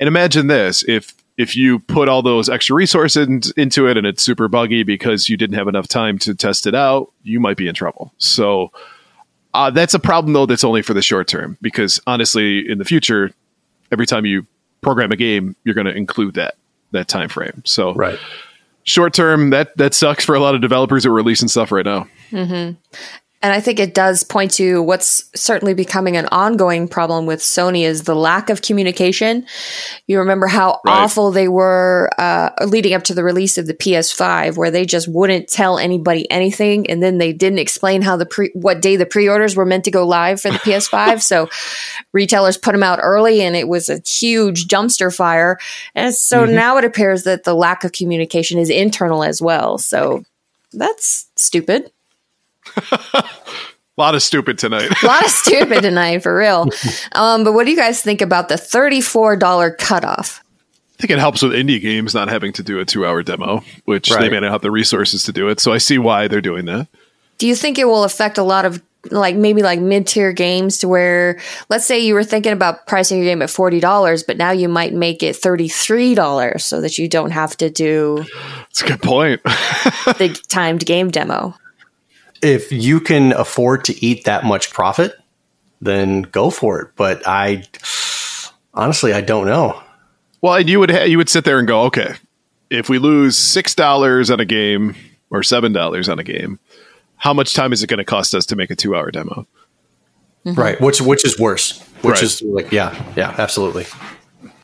And imagine this: if if you put all those extra resources into it and it's super buggy because you didn't have enough time to test it out, you might be in trouble. So uh, that's a problem though. That's only for the short term because honestly, in the future, every time you program a game, you're going to include that that time frame. So right. Short term, that that sucks for a lot of developers that are releasing stuff right now. Mm-hmm. And I think it does point to what's certainly becoming an ongoing problem with Sony is the lack of communication. You remember how right. awful they were uh, leading up to the release of the PS5, where they just wouldn't tell anybody anything, and then they didn't explain how the pre- what day the pre-orders were meant to go live for the PS5. so retailers put them out early, and it was a huge dumpster fire. And so mm-hmm. now it appears that the lack of communication is internal as well. So that's stupid. A lot of stupid tonight. a lot of stupid tonight, for real. Um, but what do you guys think about the $34 cutoff? I think it helps with indie games not having to do a two hour demo, which right. they may not have the resources to do it. So I see why they're doing that. Do you think it will affect a lot of like maybe like mid tier games to where let's say you were thinking about pricing your game at forty dollars, but now you might make it thirty three dollars so that you don't have to do That's a good point. the timed game demo if you can afford to eat that much profit, then go for it. But I honestly, I don't know. Well, and you would ha- you would sit there and go, okay, if we lose six dollars on a game or seven dollars on a game, how much time is it going to cost us to make a two hour demo? Mm-hmm. Right. Which which is worse? Which right. is like yeah yeah absolutely.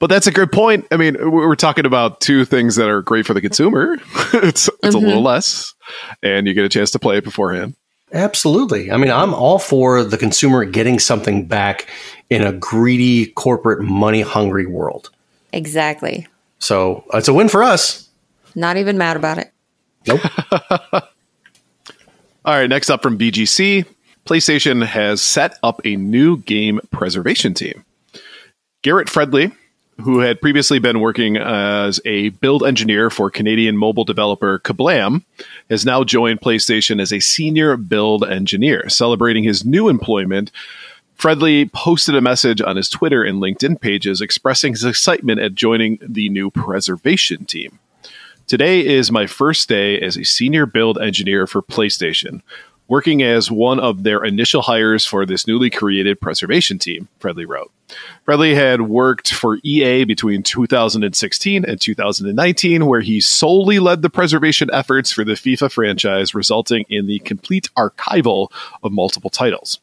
But that's a good point. I mean, we're talking about two things that are great for the consumer. it's it's mm-hmm. a little less, and you get a chance to play it beforehand. Absolutely. I mean, I'm all for the consumer getting something back in a greedy, corporate, money hungry world. Exactly. So it's a win for us. Not even mad about it. Nope. all right. Next up from VGC, PlayStation has set up a new game preservation team. Garrett Fredley who had previously been working as a build engineer for Canadian mobile developer Kablam, has now joined PlayStation as a senior build engineer. Celebrating his new employment, Fredley posted a message on his Twitter and LinkedIn pages expressing his excitement at joining the new preservation team. Today is my first day as a senior build engineer for PlayStation, working as one of their initial hires for this newly created preservation team, Fredley wrote. Fredley had worked for EA between 2016 and 2019, where he solely led the preservation efforts for the FIFA franchise, resulting in the complete archival of multiple titles.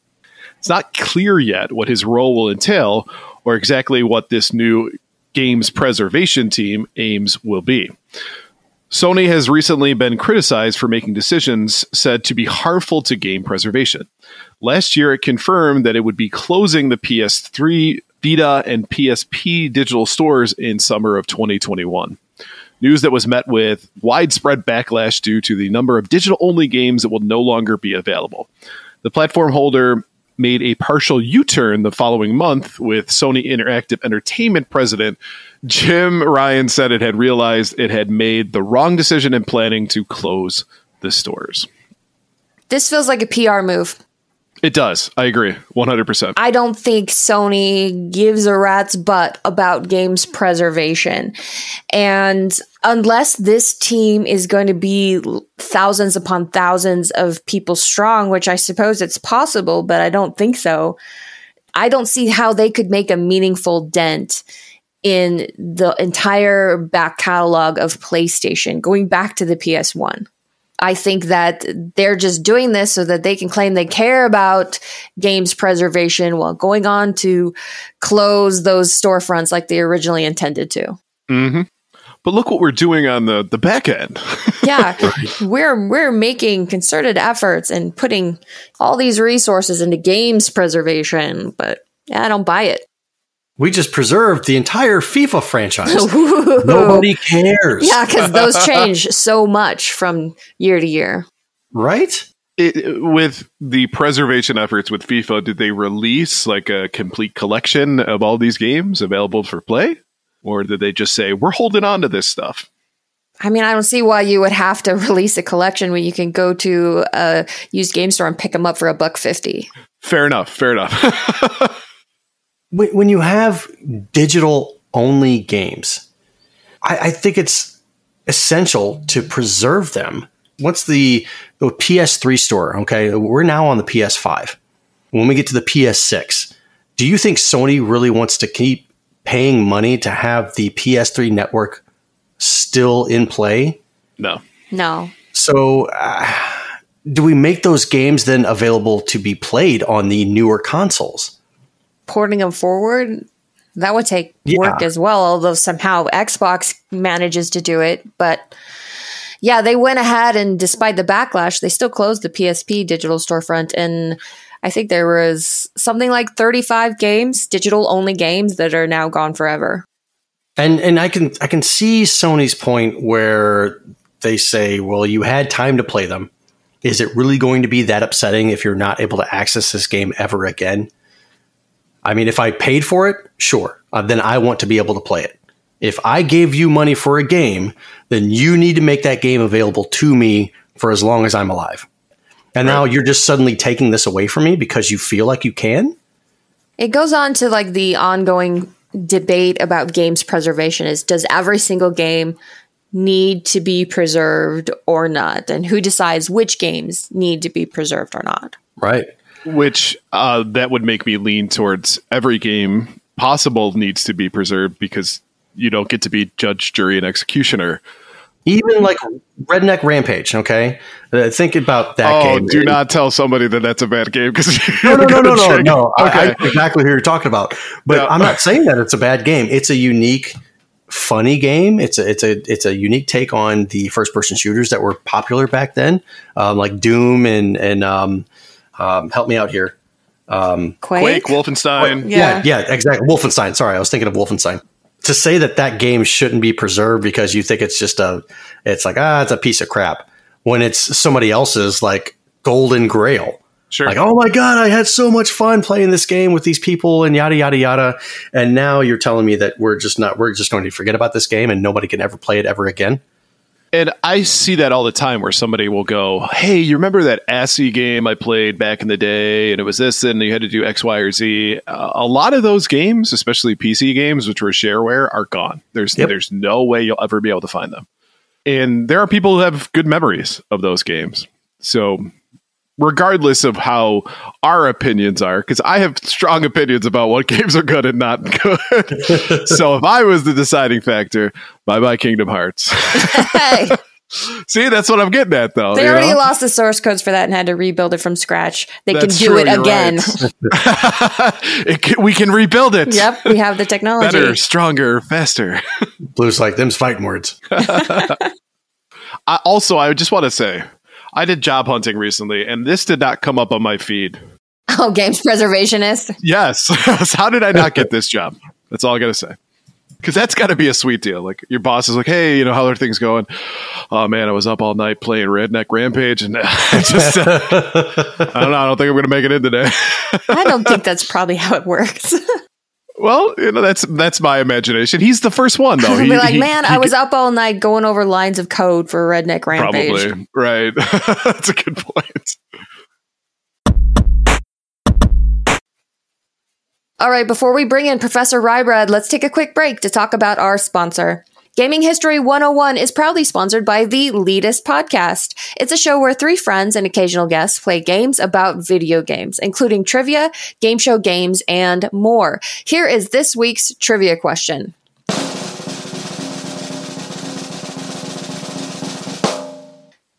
It's not clear yet what his role will entail or exactly what this new games preservation team aims will be. Sony has recently been criticized for making decisions said to be harmful to game preservation. Last year, it confirmed that it would be closing the PS3, Vita, and PSP digital stores in summer of 2021. News that was met with widespread backlash due to the number of digital only games that will no longer be available. The platform holder made a partial U turn the following month with Sony Interactive Entertainment president Jim Ryan said it had realized it had made the wrong decision in planning to close the stores. This feels like a PR move. It does. I agree. 100%. I don't think Sony gives a rat's butt about games preservation. And unless this team is going to be thousands upon thousands of people strong, which I suppose it's possible, but I don't think so, I don't see how they could make a meaningful dent in the entire back catalog of PlayStation, going back to the PS1. I think that they're just doing this so that they can claim they care about games preservation while going on to close those storefronts like they originally intended to. Mm-hmm. But look what we're doing on the, the back end. yeah, right. we're we're making concerted efforts and putting all these resources into games preservation, but yeah, I don't buy it. We just preserved the entire FIFA franchise. Nobody cares. Yeah, because those change so much from year to year. Right? It, with the preservation efforts with FIFA, did they release like a complete collection of all these games available for play? Or did they just say, we're holding on to this stuff? I mean, I don't see why you would have to release a collection when you can go to a used game store and pick them up for a buck fifty. Fair enough. Fair enough. When you have digital only games, I, I, think it's essential to preserve them. What's the, the PS3 store? Okay, we're now on the PS5. When we get to the PS6, do you think Sony really wants to keep paying money to have the PS3 network still in play? No. No. So, uh, do we make those games then available to be played on the newer consoles? Porting them forward, that would take yeah. work as well, although somehow Xbox manages to do it. But yeah, they went ahead and despite the backlash, they still closed the PSP digital storefront. And I think there was something like 35 games, digital only games that are now gone forever. And and I can I can see Sony's point where they say, well, you had time to play them. Is it really going to be that upsetting if you're not able to access this game ever again? I mean, if I paid for it, sure, uh, then I want to be able to play it. If I gave you money for a game, then you need to make that game available to me for as long as I'm alive. And right. now you're just suddenly taking this away from me because you feel like you can? It goes on to like the ongoing debate about games preservation is does every single game need to be preserved or not? And who decides which games need to be preserved or not? Right. Which uh, that would make me lean towards every game possible needs to be preserved because you don't get to be judge, jury, and executioner. Even like Redneck Rampage, okay? Uh, think about that oh, game. do not tell somebody that that's a bad game because no, no, no, no, no, no. Okay. I, exactly who you're talking about. But I'm not saying that it's a bad game. It's a unique, funny game. It's a it's a it's a unique take on the first person shooters that were popular back then, um, like Doom and and um, um, help me out here. Um, Quake? Quake, Wolfenstein. Yeah. yeah, yeah, exactly. Wolfenstein. Sorry, I was thinking of Wolfenstein. To say that that game shouldn't be preserved because you think it's just a, it's like ah, it's a piece of crap when it's somebody else's like Golden Grail. Sure. Like, oh my God, I had so much fun playing this game with these people and yada, yada, yada. And now you're telling me that we're just not, we're just going to forget about this game and nobody can ever play it ever again. And I see that all the time where somebody will go, Hey, you remember that ASCII game I played back in the day? And it was this, and you had to do X, Y, or Z. Uh, a lot of those games, especially PC games, which were shareware, are gone. There's, Yep. there's no way you'll ever be able to find them. And there are people who have good memories of those games. So, regardless of how our opinions are, because I have strong opinions about what games are good and not good. so, if I was the deciding factor, bye bye Kingdom Hearts. Hey, See, that's what I'm getting at, though. they already know? lost the source codes for that and had to rebuild it from scratch. They That's can do true, it again. right. It can- we can rebuild it. yep, we have the technology. Better, stronger, faster. Blue's like, them's fighting words. I, also, I just want to say, I did job hunting recently, and this did not come up on my feed. Oh, games preservationist. Yes. How did I not get this job? That's all I got to say. Because that's got to be a sweet deal. Like your boss is like, "Hey, you know how are things going?" Oh man, I was up all night playing Redneck Rampage, and I just, uh, I don't know. I don't think I'm going to make it in today. I don't think that's probably how it works. Well, you know, that's that's my imagination. He's the first one though. He- be like, he- man, he I was up all night going over lines of code for Redneck Rampage. Probably right. That's a good point. All right, before we bring in Professor Ryebread, let's take a quick break to talk about our sponsor. Gaming History 101 is proudly sponsored by the Leetist Podcast. It's a show where three friends and occasional guests play games about video games, including trivia, game show games, and more. Here is this week's trivia question.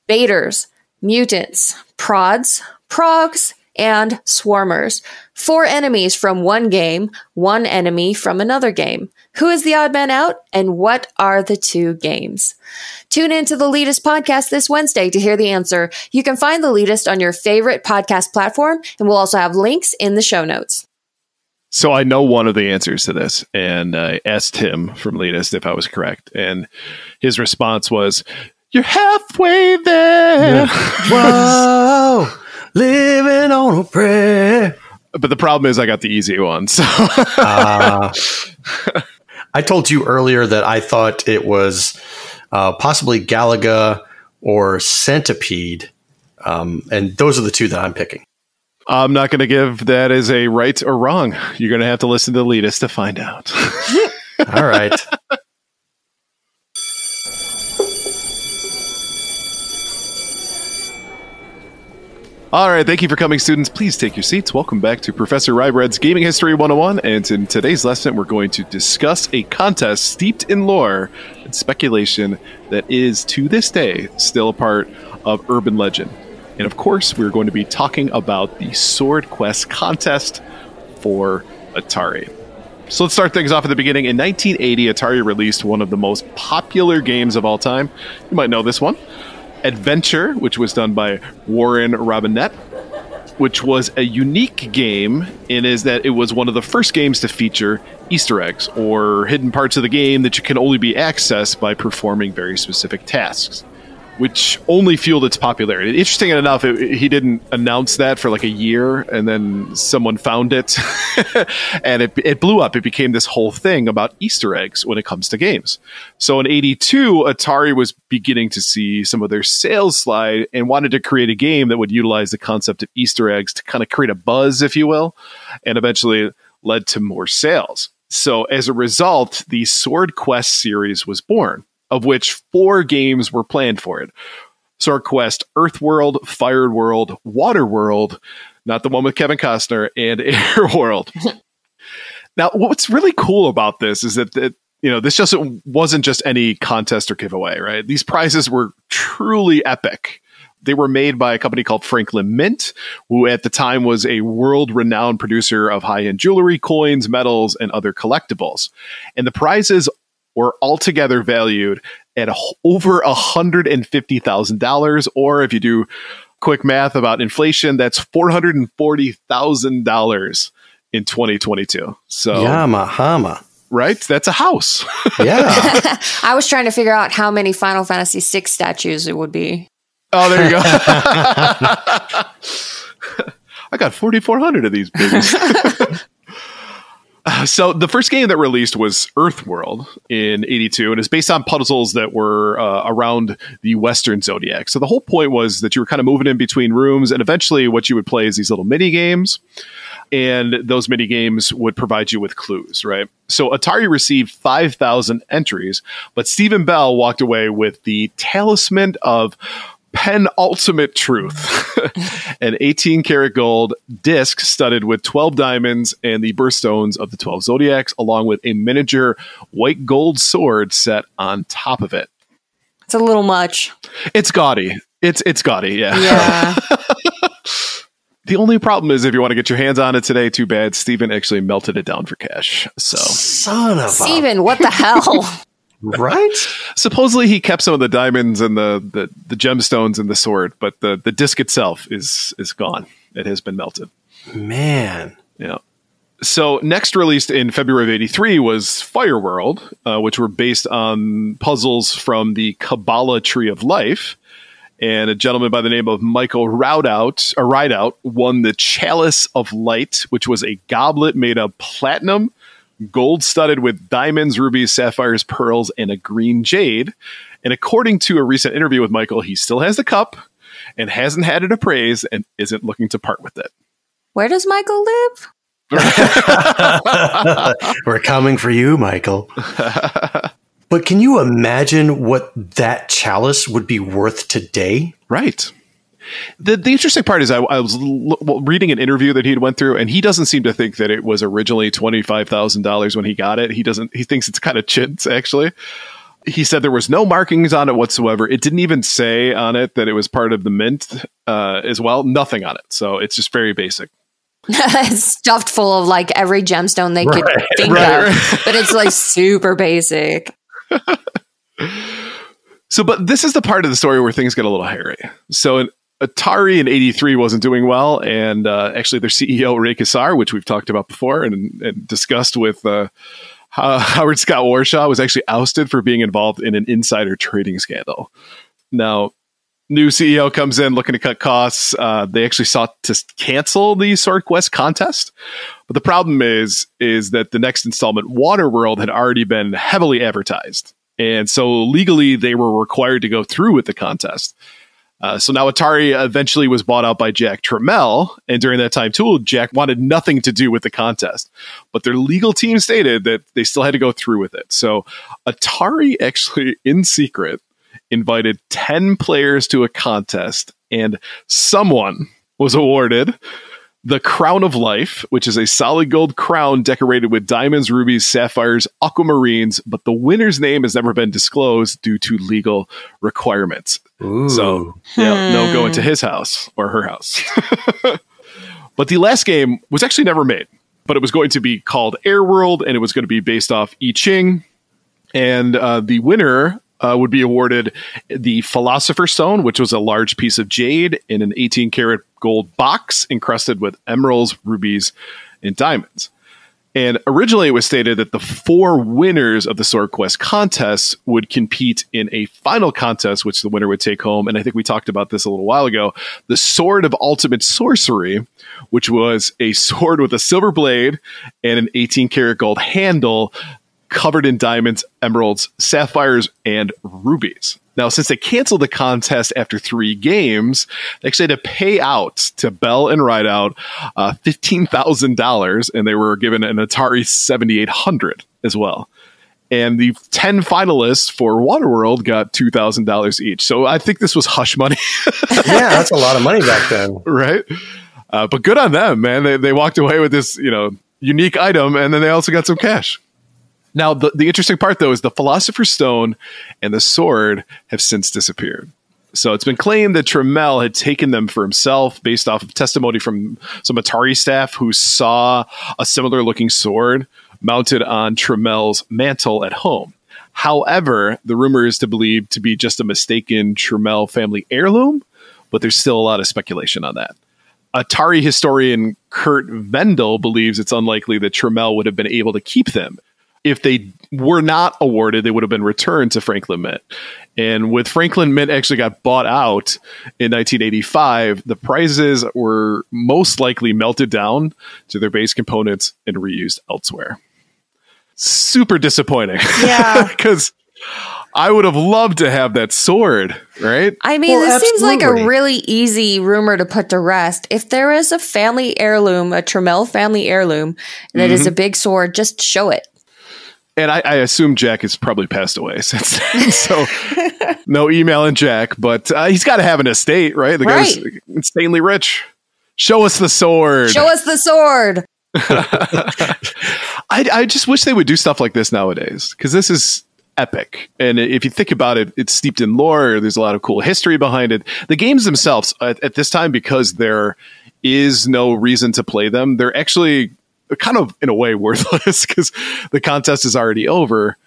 Baiters, mutants, prods, progs, and swarmers. Four enemies from one game, one enemy from another game. Who is the odd man out, and what are the two games? Tune in to the Leetist podcast this Wednesday to hear the answer. You can find the Leetist on your favorite podcast platform, and we'll also have links in the show notes. So I know one of the answers to this, and I asked him from Leetist if I was correct, and his response was, "You're halfway there." Whoa, living on a prayer. but the problem is, I got the easy one. So Uh, I told you earlier that I thought it was uh, possibly Galaga or Centipede. Um, and those are the two that I'm picking. I'm not going to give that as a right or wrong. You're going to have to listen to Leetist to find out. All right. All right, thank you for coming, students. Please take your seats. Welcome back to Professor Ryebread's Gaming History 101. And in today's lesson, we're going to discuss a contest steeped in lore and speculation that is, to this day, still a part of urban legend. And of course, we're going to be talking about the Swordquest contest for Atari. So let's start things off at the beginning. In 1980, Atari released one of the most popular games of all time. You might know this one. Adventure, which was done by Warren Robinett, which was a unique game in is that it was one of the first games to feature Easter eggs or hidden parts of the game that you can only be accessed by performing very specific tasks, which only fueled its popularity. Interesting enough, it, he didn't announce that for like a year, and then someone found it, and it, it blew up. It became this whole thing about Easter eggs when it comes to games. So in 82, Atari was beginning to see some of their sales slide and wanted to create a game that would utilize the concept of Easter eggs to kind of create a buzz, if you will, and eventually led to more sales. So as a result, the Swordquest series was born, of which four games were planned for it. Swordquest Earthworld, Fire World, Water World, not the one with Kevin Costner, and Air World. now, what's really cool about this is that, that you know this just wasn't just any contest or giveaway, right? These prizes were truly epic. They were made by a company called Franklin Mint, who at the time was a world renowned producer of high end jewelry, coins, metals, and other collectibles. And the prizes were altogether valued at a, over $150,000, or if you do quick math about inflation, that's $440,000 in 2022. So, Yama Hama. right? That's a house. Yeah. I was trying to figure out how many Final Fantasy VI statues it would be. Oh, there you go. I got 4,400 of these babies. Uh, so the first game that released was Earthworld in 82 and it's based on puzzles that were uh, around the Western Zodiac. So the whole point was that you were kind of moving in between rooms and eventually what you would play is these little mini games and those mini games would provide you with clues, right? So Atari received 5,000 entries, but Stephen Bell walked away with the Talisman of penultimate truth an 18 karat gold disc studded with 12 diamonds and the birthstones of the 12 zodiacs along with a miniature white gold sword set on top of it It's a little much. it's gaudy it's it's gaudy yeah Yeah. the only problem is if you want to get your hands on it today too bad steven actually melted it down for cash so Son of a what the hell? right? supposedly he kept some of the diamonds and the, the the gemstones and the sword but the the disc itself is is gone it has been melted Man. Yeah. So next released in February of '83 was Fireworld, uh, which were based on puzzles from the Kabbalah Tree of Life. And a gentleman by the name of Michael Rideout, or Rideout won the Chalice of Light, which was a goblet made of platinum, gold studded with diamonds, rubies, sapphires, pearls, and a green jade. And according to a recent interview with Michael, he still has the cup and hasn't had it appraised and isn't looking to part with it. Where does Michael live? We're coming for you, Michael. but can you imagine what that chalice would be worth today? Right. The, the interesting part is I, I was l- l- reading an interview that he went through, and he doesn't seem to think that it was originally twenty five thousand dollars when he got it. He doesn't. He thinks it's kind of chintz. Actually, he said there was no markings on it whatsoever. It didn't even say on it that it was part of the mint uh, as well. Nothing on it. So it's just very basic. Stuffed full of like every gemstone they could think right, of. But it's like super basic. So, but this is the part of the story where things get a little hairy. So, in, Atari in '83 wasn't doing well, and uh, actually, their CEO Ray Kassar, which we've talked about before and, and discussed with uh, Howard Scott Warshaw, was actually ousted for being involved in an insider trading scandal. Now, new CEO comes in looking to cut costs. Uh, they actually sought to cancel the Swordquest contest, but the problem is is that the next installment, Waterworld, had already been heavily advertised, and so legally they were required to go through with the contest. Uh, so now Atari eventually was bought out by Jack Tramiel, and during that time too, Jack wanted nothing to do with the contest, but their legal team stated that they still had to go through with it. So Atari actually, in secret, invited 10 players to a contest, and someone was awarded the Crown of Life, which is a solid gold crown decorated with diamonds, rubies, sapphires, aquamarines, but the winner's name has never been disclosed due to legal requirements. Ooh. So, yeah, no going to his house or her house. but the last game was actually never made, but it was going to be called Air World and it was going to be based off I Ching. And uh, the winner uh, would be awarded the Philosopher's Stone, which was a large piece of jade in an 18 karat gold box encrusted with emeralds, rubies, and diamonds. And originally, it was stated that the four winners of the Swordquest contests would compete in a final contest, which the winner would take home. And I think we talked about this a little while ago the Sword of Ultimate Sorcery, which was a sword with a silver blade and an 18 karat gold handle covered in diamonds, emeralds, sapphires, and rubies. Now, since they canceled the contest after three games, they actually had to pay out to Bell and Rideout uh, $15,000, and they were given an Atari 7800 as well. And the 10 finalists for Waterworld got $2,000 each. So I think this was hush money, yeah, that's a lot of money back then. right? Uh, but good on them, man. They, they walked away with this, you know, unique item, and then they also got some cash. Now, the, the interesting part, though, is the Philosopher's Stone and the sword have since disappeared. So it's been claimed that Tramiel had taken them for himself based off of testimony from some Atari staff who saw a similar looking sword mounted on Tramiel's mantle at home. However, the rumor is to believe to be just a mistaken Tramiel family heirloom, but there's still a lot of speculation on that. Atari historian Curt Vendel believes it's unlikely that Tramiel would have been able to keep them if they were not awarded, they would have been returned to Franklin Mint. And with Franklin Mint actually got bought out in 1985, the prizes were most likely melted down to their base components and reused elsewhere. Super disappointing. Yeah. Because I would have loved to have that sword, right? I mean, Well, this seems like a really easy rumor to put to rest. If there is a family heirloom, a Tramiel family heirloom that is mm-hmm. a big sword, just show it. And I, I assume Jack has probably passed away since then. So no emailing Jack, but uh, he's got to have an estate, right? The guy's Right. insanely rich. Show us the sword. Show us the sword. I, I just wish they would do stuff like this nowadays because this is epic. And if you think about it, it's steeped in lore. There's a lot of cool history behind it. The games themselves, at, at this time, because there is no reason to play them, they're actually kind of, in a way, worthless because the contest is already over.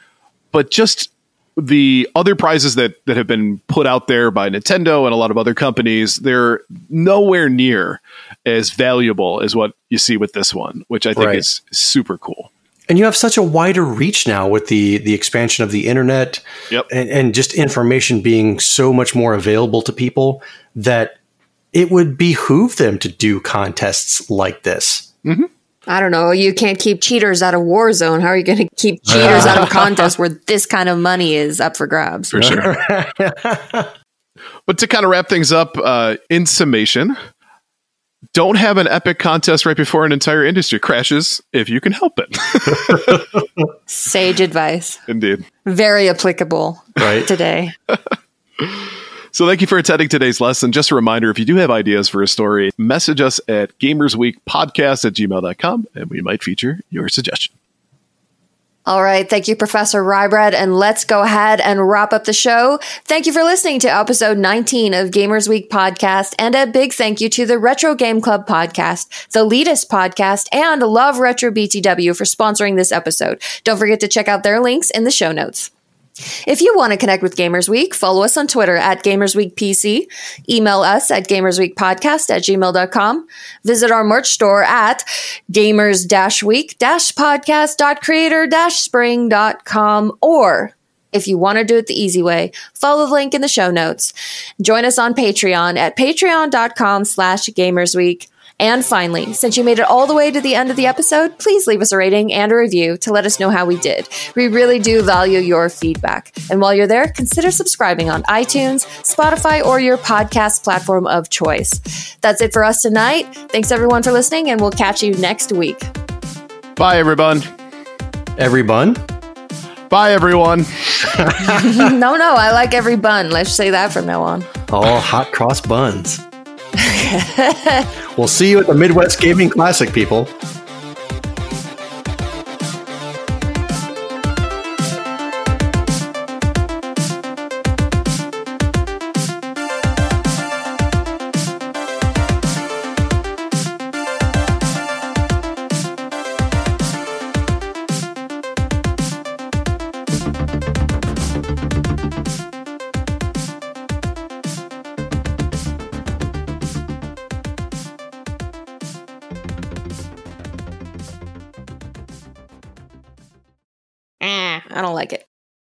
But just the other prizes that, that have been put out there by Nintendo and a lot of other companies, they're nowhere near as valuable as what you see with this one, which I think Right. is super cool. and you have such a wider reach now with the the expansion of the internet Yep. and, and just information being so much more available to people that it would behoove them to do contests like this. Mm-hmm. I don't know. You can't keep cheaters out of Warzone. How are you going to keep cheaters out of contests where this kind of money is up for grabs? for sure. but to kind of wrap things up, uh, in summation, don't have an epic contest right before an entire industry crashes if you can help it. Sage advice. Indeed. Very applicable Right. today. So thank you for attending today's lesson. Just a reminder, if you do have ideas for a story, message us at gamersweekpodcast at gmail.com and we might feature your suggestion. All right. Thank you, Professor Ryebread. And let's go ahead and wrap up the show. Thank you for listening to episode 19 of Gamers Week podcast. And a big thank you to the Retro Game Club podcast, the Leetist podcast, and Love Retro BTW for sponsoring this episode. Don't forget to check out their links in the show notes. If you want to connect with Gamers Week, follow us on Twitter at GamersWeekPC, email us at GamersWeekPodcast at gmail.com, visit our merch store at gamers-week-podcast.creator-spring.com, or if you want to do it the easy way, follow the link in the show notes. Join us on Patreon at patreon.com slash gamersweek. And finally, since you made it all the way to the end of the episode, please leave us a rating and a review to let us know how we did. We really do value your feedback. And while you're there, consider subscribing on iTunes, Spotify, or your podcast platform of choice. That's it for us tonight. Thanks everyone for listening, and we'll catch you next week. Bye, everyone. Every bun? Bye, everyone. no, no, I like every bun. Let's say that from now on. All hot cross buns. We'll see you at the Midwest Gaming Classic, people.